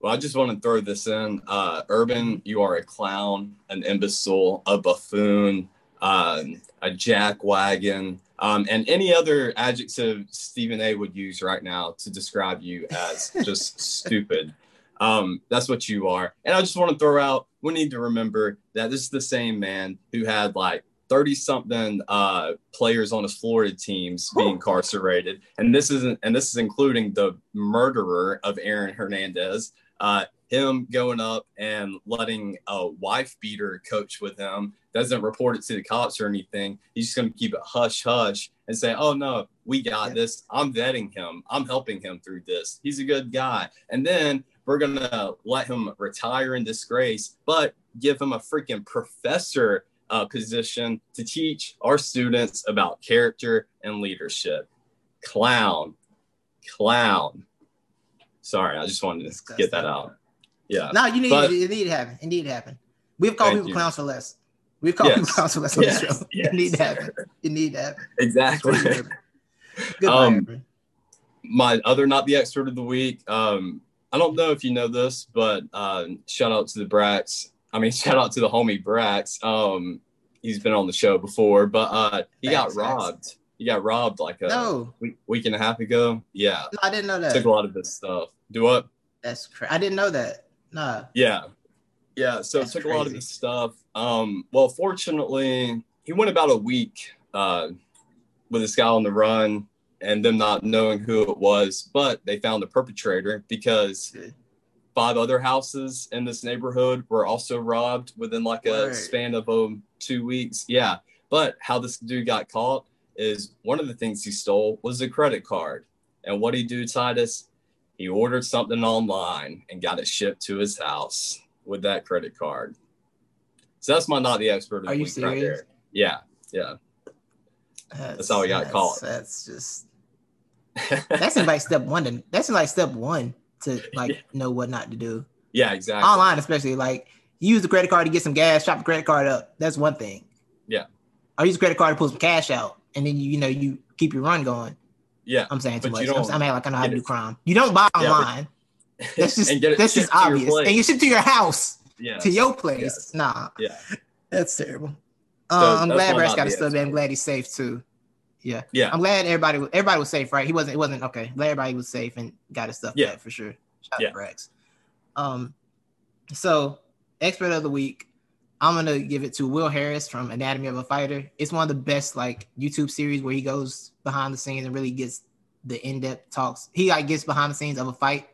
Well, I just want to throw this in. Uh, Urban, you are a clown, an imbecile, a buffoon, um, a jackwagon, um, and any other adjective Stephen A. would use right now to describe you as just stupid. Um, that's what you are. And I just want to throw out we need to remember that this is the same man who had like 30 something uh, players on his Florida teams being incarcerated. And this isn't, and this is including the murderer of Aaron Hernandez uh, him going up and letting a wife beater coach with him doesn't report it to the cops or anything. He's just going to keep it hush hush and say, "Oh no, we got Yeah. this. I'm vetting him. I'm helping him through this. He's a good guy." And then we're going to let him retire in disgrace, but give him a freaking professor uh, position to teach our students about character and leadership. Clown, clown. Sorry, I just wanted to get that out. Yeah. No, you need But- it need to happen. It need to happen. We've called people you. clowns for less. We've called Yes. people clowns for less on Yes, the show. yes. It need to happen. It need to happen. Exactly. Goodbye, Um. My other not the expert of the week. Um, I don't know if you know this, but uh, shout out to the Brax. I mean, shout out to the homie Brax. Um, he's been on the show before, but uh, he got Facts, facts. robbed. He got robbed like a No, week, week and a half ago. Yeah, no, I didn't know that. took a lot of his stuff. Do what? That's crazy. I didn't know that. Nah. Yeah. Yeah. So That's it took a lot of crazy. his stuff. Um, well, fortunately, he went about a week uh, with this guy on the run and them not knowing who it was, but they found the perpetrator because five other houses in this neighborhood were also robbed within like a span of um, two weeks. Yeah. But how this dude got caught is one of the things he stole was a credit card. And what he do, Titus? He ordered something online and got it shipped to his house with that credit card. So that's my not the expert of Are the you week right there. Yeah, yeah. That's, how he got that's- caught. That's just that's in like step one. To, that's in like step one to like Yeah. know what not to do. Yeah, exactly. Online, especially like you use the credit card to get some gas, chop the credit card up. That's one thing. Yeah. Or use the credit card to pull some cash out, and then you you know you keep your run going. Yeah. I'm saying too much. I'm, I'm like I know how to do crime. You don't buy Yeah, but- online. that's just and get it that's just shipped to your obvious. And you ship to your house, Yeah. to your place. Yes. Nah, Yeah. that's terrible. So Uh, I'm glad one Brash got a stub. I'm glad he's safe too. Yeah. Yeah. I'm glad everybody was everybody was safe, right? He wasn't. It wasn't okay. Glad everybody was safe and got his stuff Yeah. back for sure. Shout Yeah. out to Brax. Um, so expert of the week, I'm gonna give it to Will Harris from Anatomy of a Fighter. It's one of the best like YouTube series where he goes behind the scenes and really gets the in-depth talks. He like gets behind the scenes of a fight.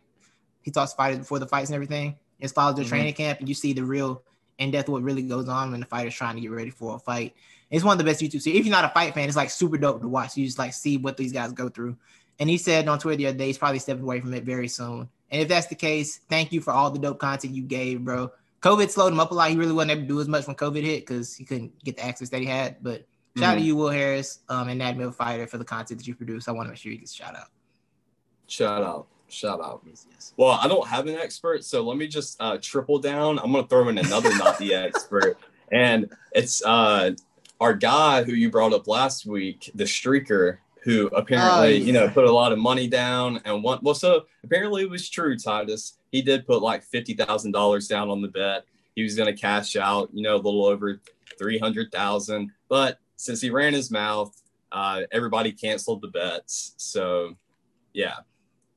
He talks fighters before the fights and everything. It follows the Mhm. training camp, and you see the real in-depth what really goes on when the fighter's trying to get ready for a fight. It's one of the best YouTube series. If you're not a fight fan, it's like super dope to watch. You just like see what these guys go through. And he said on Twitter the other day he's probably stepping away from it very soon. And if that's the case, thank you for all the dope content you gave, bro. COVID slowed him up a lot. He really wasn't able to do as much when COVID hit because he couldn't get the access that he had. But shout out to you, Will Harris, um, and of Fighter for the content that you produce. I want to make sure you get a shout out. Shout out. Shout out. Yes, yes. Well, I don't have an expert, so let me just uh, triple down. I'm gonna throw in another not the expert, and it's uh, our guy who you brought up last week, the streaker, who apparently Oh, you know put a lot of money down and one. Well, so apparently it was true, Titus. He did put like fifty thousand dollars down on the bet. He was gonna cash out, you know, a little over three hundred thousand, but since he ran his mouth, uh, everybody canceled the bets. So, yeah,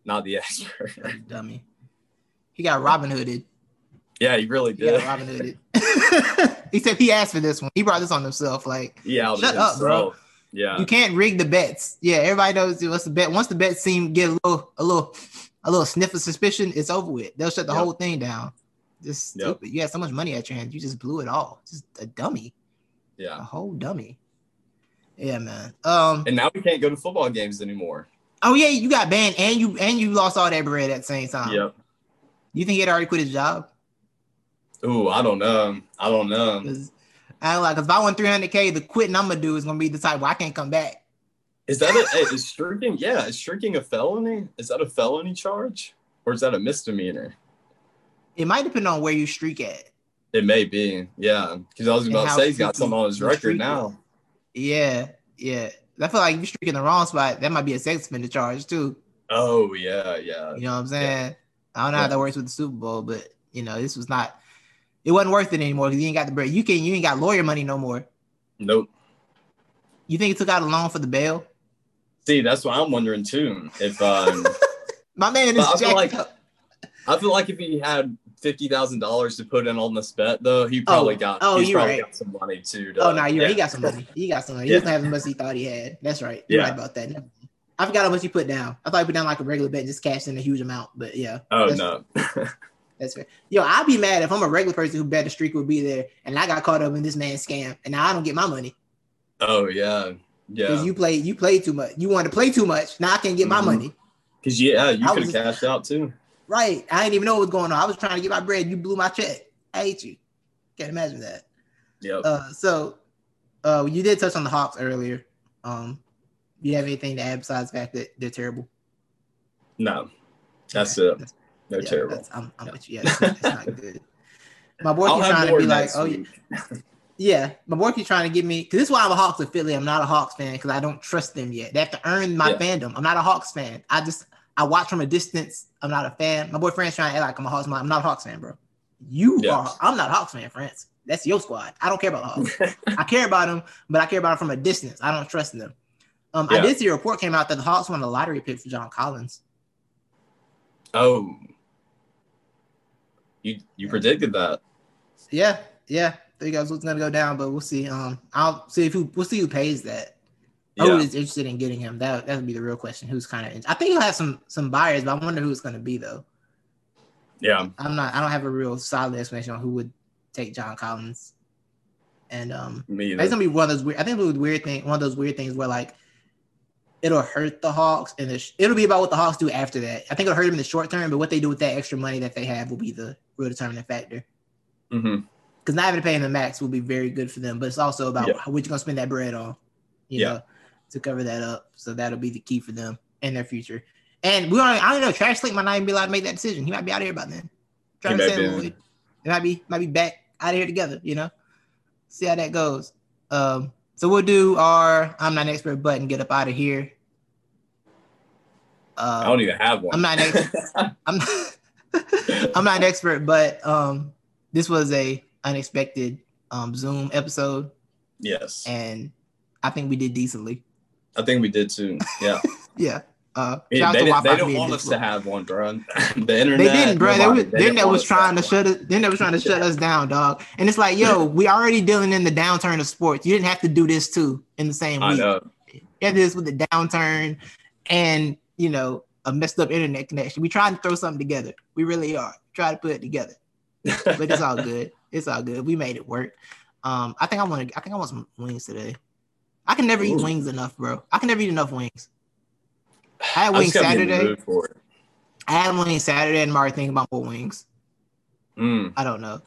not the expert. Dummy. He got Robin Hooded. Yeah, he really He got did. Robin Hooded. he said he asked for this one. He brought this on himself. Like Yeah, Shut up, bro. Yeah, you can't rig the bets. Yeah, everybody knows what's the bet. Once the bet seem get a little, a little, a little sniff of suspicion, it's over with. They'll shut the Yep. whole thing down. Just Yep. stupid. You had so much money at your hands, you just blew it all. Just a dummy, Yeah. a whole dummy. Yeah, man. Um. And now we can't go to football games anymore. Oh yeah, you got banned, and you and you lost all that bread at the same time. Yep. You think he had already quit his job? Ooh, I don't know. I don't know. Because I like, cause if I won 300k, the quitting I'm gonna do is gonna be the type where I can't come back. Is that a, is streaking? Yeah, is streaking a felony? Is that a felony charge, or is that a misdemeanor? It might depend on where you streak at. It may be. Yeah, because I was about to say he's got something on his record now. Yeah, yeah. I feel like if you streak in the wrong spot, that might be a sex offender charge too. Oh yeah, yeah. You know what I'm saying? I don't know how that works with the Super Bowl, but you know, this was not. It wasn't worth it anymore because you ain't got the bread. You can you ain't got lawyer money no more. Nope. You think he took out a loan for the bail? See, that's what I'm wondering too. If um, My man is I feel like- I feel like if he had fifty thousand dollars to put in on this bet, though, he probably Oh, got. oh, he's you're probably right. got some money too. To, Oh no, you're right. He got some money. He got some money. He Yeah. doesn't have as much as he thought he had. That's right. You're Yeah. right about that. I forgot how much he put down. I thought he put down like a regular bet, and just cashed in a huge amount. But yeah. Oh that's, no. That's fair. Yo, I'd be mad if I'm a regular person who bet the streak would be there, and I got caught up in this man's scam, and now I don't get my money oh yeah. Because Yeah. you played you played too much. You wanted to play too much. Now I can't get my Mhm. money. Because yeah, you could have cashed out too. Right. I didn't even know what was going on. I was trying to get my bread. You blew my check. I hate you. Can't imagine that. Yep. Uh, so uh, you did touch on the Hawks earlier. Um, you have anything to add besides the fact that they're terrible? no, that's Okay. it. That's- They're yeah, terrible. I'm, I'm with you. Yeah, it's, not good. My boy keeps trying to be like, next oh yeah, week. yeah. My boy keeps trying to get me because this is why I'm a Hawks affiliate. I'm not a Hawks fan because I don't trust them yet. They have to earn my Yeah. fandom. I'm not a Hawks fan. I just I watch from a distance. I'm not a fan. My boy France trying to act like I'm a Hawks. fan. I'm not a Hawks fan, bro. You Yeah. are. I'm not a Hawks fan, France. That's your squad. I don't care about the Hawks. I care about them, but I care about them from a distance. I don't trust them. Um, I did see a report came out that the Hawks won a lottery pick for John Collins. Oh, you you predicted that. Yeah, yeah. Think guys what's gonna go down, but we'll see. Um, I'll see if who we'll see who pays that. Who Yeah. is interested in getting him? That that would be the real question. Who's kind of? I think he'll have some some buyers, but I wonder who it's gonna be though. Yeah. I'm not. I don't have a real solid explanation on who would take John Collins. And um, it's gonna be one of those weird. I think it was weird thing. One of those weird things where like it'll hurt the Hawks, and the, it'll be about what the Hawks do after that. I think it'll hurt them in the short term, but what they do with that extra money that they have will be the real determining factor. hmm because not having to pay him the max will be very good for them. But it's also about Yeah. what you're gonna spend that bread on, you Yeah. know, to cover that up. So that'll be the key for them and their future. And we don't, I don't know. Travis Schlenk might not even be allowed to make that decision. He might be out of here by then. Trying to say Lloyd. It might be might be back out of here together, you know. See how that goes. Um, so we'll do our I'm not an expert button, get up out of here. Uh, I don't even have one. I'm not an expert. I'm not, I'm not an expert, but um, this was a unexpected um Zoom episode, yes, and I think we did decently. I think we did too. Yeah, Yeah. Uh, they, shout out to they, Wi-Fi they don't want us to have one, bro. the internet. They didn't, bro. They nobody- was, they didn't that want was trying to have shut us. Then that was trying to shut us down, dog. And it's like, yo, we already dealing in the downturn of sports. You didn't have to do this too in the same one. I week. know. You had this with the downturn and you know a messed up internet connection. We trying to throw something together. We really are. trying to put it together, but it's all good. It's all good. We made it work. Um, I think I want to. I think I want some wings today. I can never eat wings enough, bro. I can never eat enough wings. I had wings just gotta be in the Saturday. mood for it. I had wings Saturday, and I'm thinking about more wings. Mm, I don't know.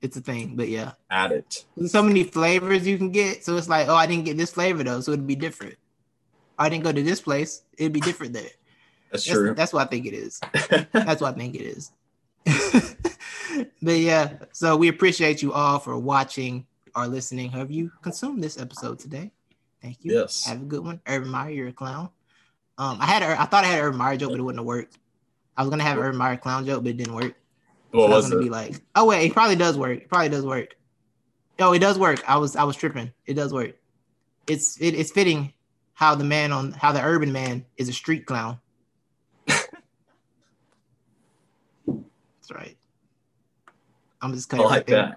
It's a thing, but yeah. add it. There's so many flavors you can get. So it's like, oh, I didn't get this flavor though, so it'd be different. I didn't go to this place, it'd be different there. That's That's, true. that's what I think it is. That's what I think it is. but yeah, so we appreciate you all for watching or listening. Have you consumed this episode today? Thank you. Yes. Have a good one. Urban Meyer, you're a clown. Um, I had a, I thought I had an Urban Meyer joke, but it wouldn't have worked. I was gonna have an Urban Meyer clown joke, but it didn't work. what I was was gonna it? be like, oh wait, it probably does work. It probably does work. Oh, it does work. I was I was tripping. It does work. It's it, it's fitting how the man on how the urban man is a street clown. Right. I'm just I cutting like right there.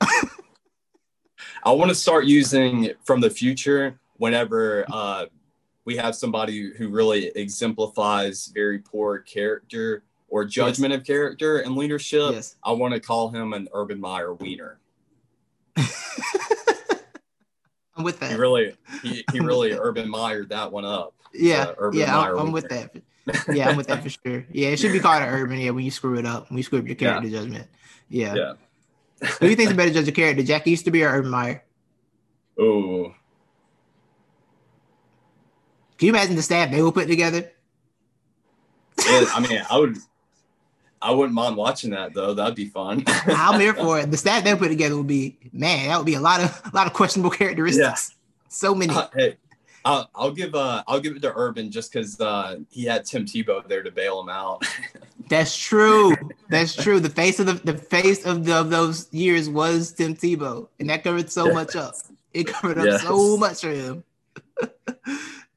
that. I want to start using from the future whenever uh, we have somebody who really exemplifies very poor character or judgment of character and leadership. Yes. I want to call him an Urban Meyer wiener. I'm with He that. really, he, he really Urban Meyer that one up. yeah, uh, yeah, I'm, I'm with that. Yeah, I'm with that for sure. Yeah, it should be called an urban. Yeah, when you screw it up, when you screw up your Yeah. character judgment. Yeah. Yeah. Who do you think's a better judge of character, Jackie used to be or Urban Meyer? Ooh. Can you imagine the staff they will put together? Yeah, I mean, I would, I wouldn't mind watching that though. That'd be fun. I'm here for it. The stat they put together would be man, that would be a lot of a lot of questionable characteristics. Yeah. So many. Uh, hey, I'll, I'll give uh I'll give it to Urban just because uh he had Tim Tebow there to bail him out. That's true. That's true. The face of the the face of, the, of those years was Tim Tebow, and that covered so Yes. much up. It covered up Yes. so much for him.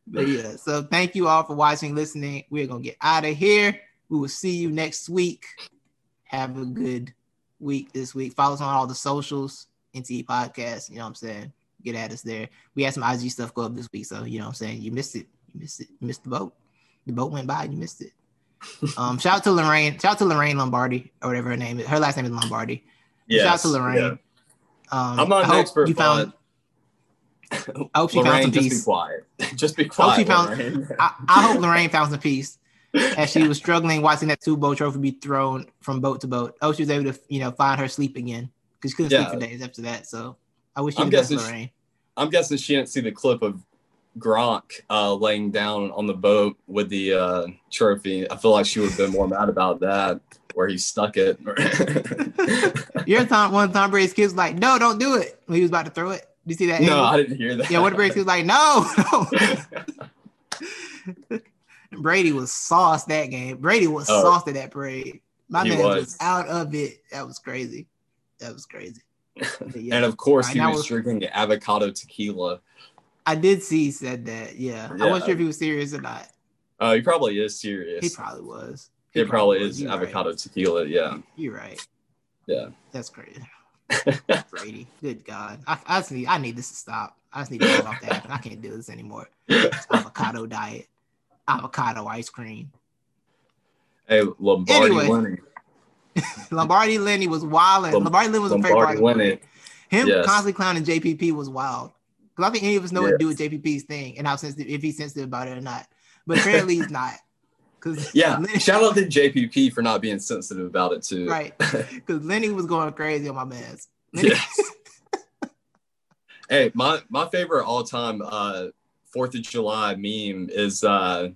but yeah, so thank you all for watching, listening. We're gonna get out of here. We will see you next week. Have a good week this week. Follow us on all the socials, NTE Podcast. You know what I'm saying? Get at us there. We had some IG stuff go up this week, so you know what I'm saying. You missed it. You missed it. You missed the boat. The boat went by. You missed it. Um, shout out to Lorraine. Shout out to Lorraine Lombardi or whatever her name is. Her last name is Lombardi. shout out to Lorraine. yeah. Um, I'm not I an expert, You found. I hope she found Lorraine, some just be peace. quiet. Just be quiet. found- I, I hope Lorraine found some peace as she was struggling watching that two boat trophy be thrown from boat to boat. Oh, she was able to, you know, find her sleep again because she couldn't Yeah. sleep for days after that. So I wish you I'm best, guessing she- I'm guessing she didn't see the clip of Gronk uh, laying down on the boat with the uh, trophy. I feel like she would have been more mad about that, where he stuck it. You're Tom, one Tom Brady's kids like, no, don't do it when he was about to throw it. Did you see that? no, angle? I didn't hear that. yeah, one of Brady's kids was like, no, no. Brady was sauced that game. Brady was Oh. sauced at that parade. My man was. was. out of it. That was crazy. That was crazy. Yeah. and of course, Right, he now was drinking avocado tequila. I did see he said that. Yeah. I wasn't sure if he was serious or not. Uh, he probably is serious. He probably was. It probably was. is You're right. avocado tequila. Yeah. You're right. Yeah. That's crazy. Brady. Good God. I, I just need I need this to stop. I just need to go off that. I can't do this anymore. Avocado diet. Avocado ice cream. Hey, Lombardi Anyway. Lenny. Lombardi Lenny was wild. Lom- Lombardi Lenny was a favorite part Lombardi of the Lenny. parade. Him Yes. constantly clowning JPP was wild. Because I think any of us know what to do with JPP's thing and how sensitive, if he's sensitive about it or not. But apparently he's not. Because Yeah. Shout out to JPP for not being sensitive about it too. right. Because Lenny was going crazy on my. Lenny- Yes. hey, my my favorite all time uh Fourth of July meme is uh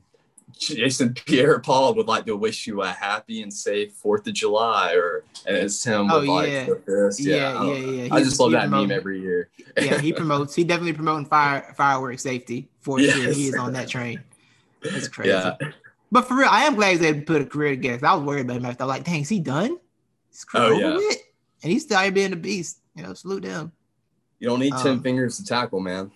Jason Pierre Paul would like to wish you a happy and safe Fourth of July, or and it's him Oh, with yeah. the fist. Yeah, Yeah, I, don't yeah, know. I just love he that meme every year. yeah, he promotes. He definitely promoting fire fireworks safety for Yes. sure. He is on that train. That's crazy. Yeah, But for real, I am glad they put a career together. I was worried about him after. Like, dang, is he done? Career Oh, yeah. with? And he's still being a beast. You know, salute him. you don't need ten Um, fingers to tackle, man.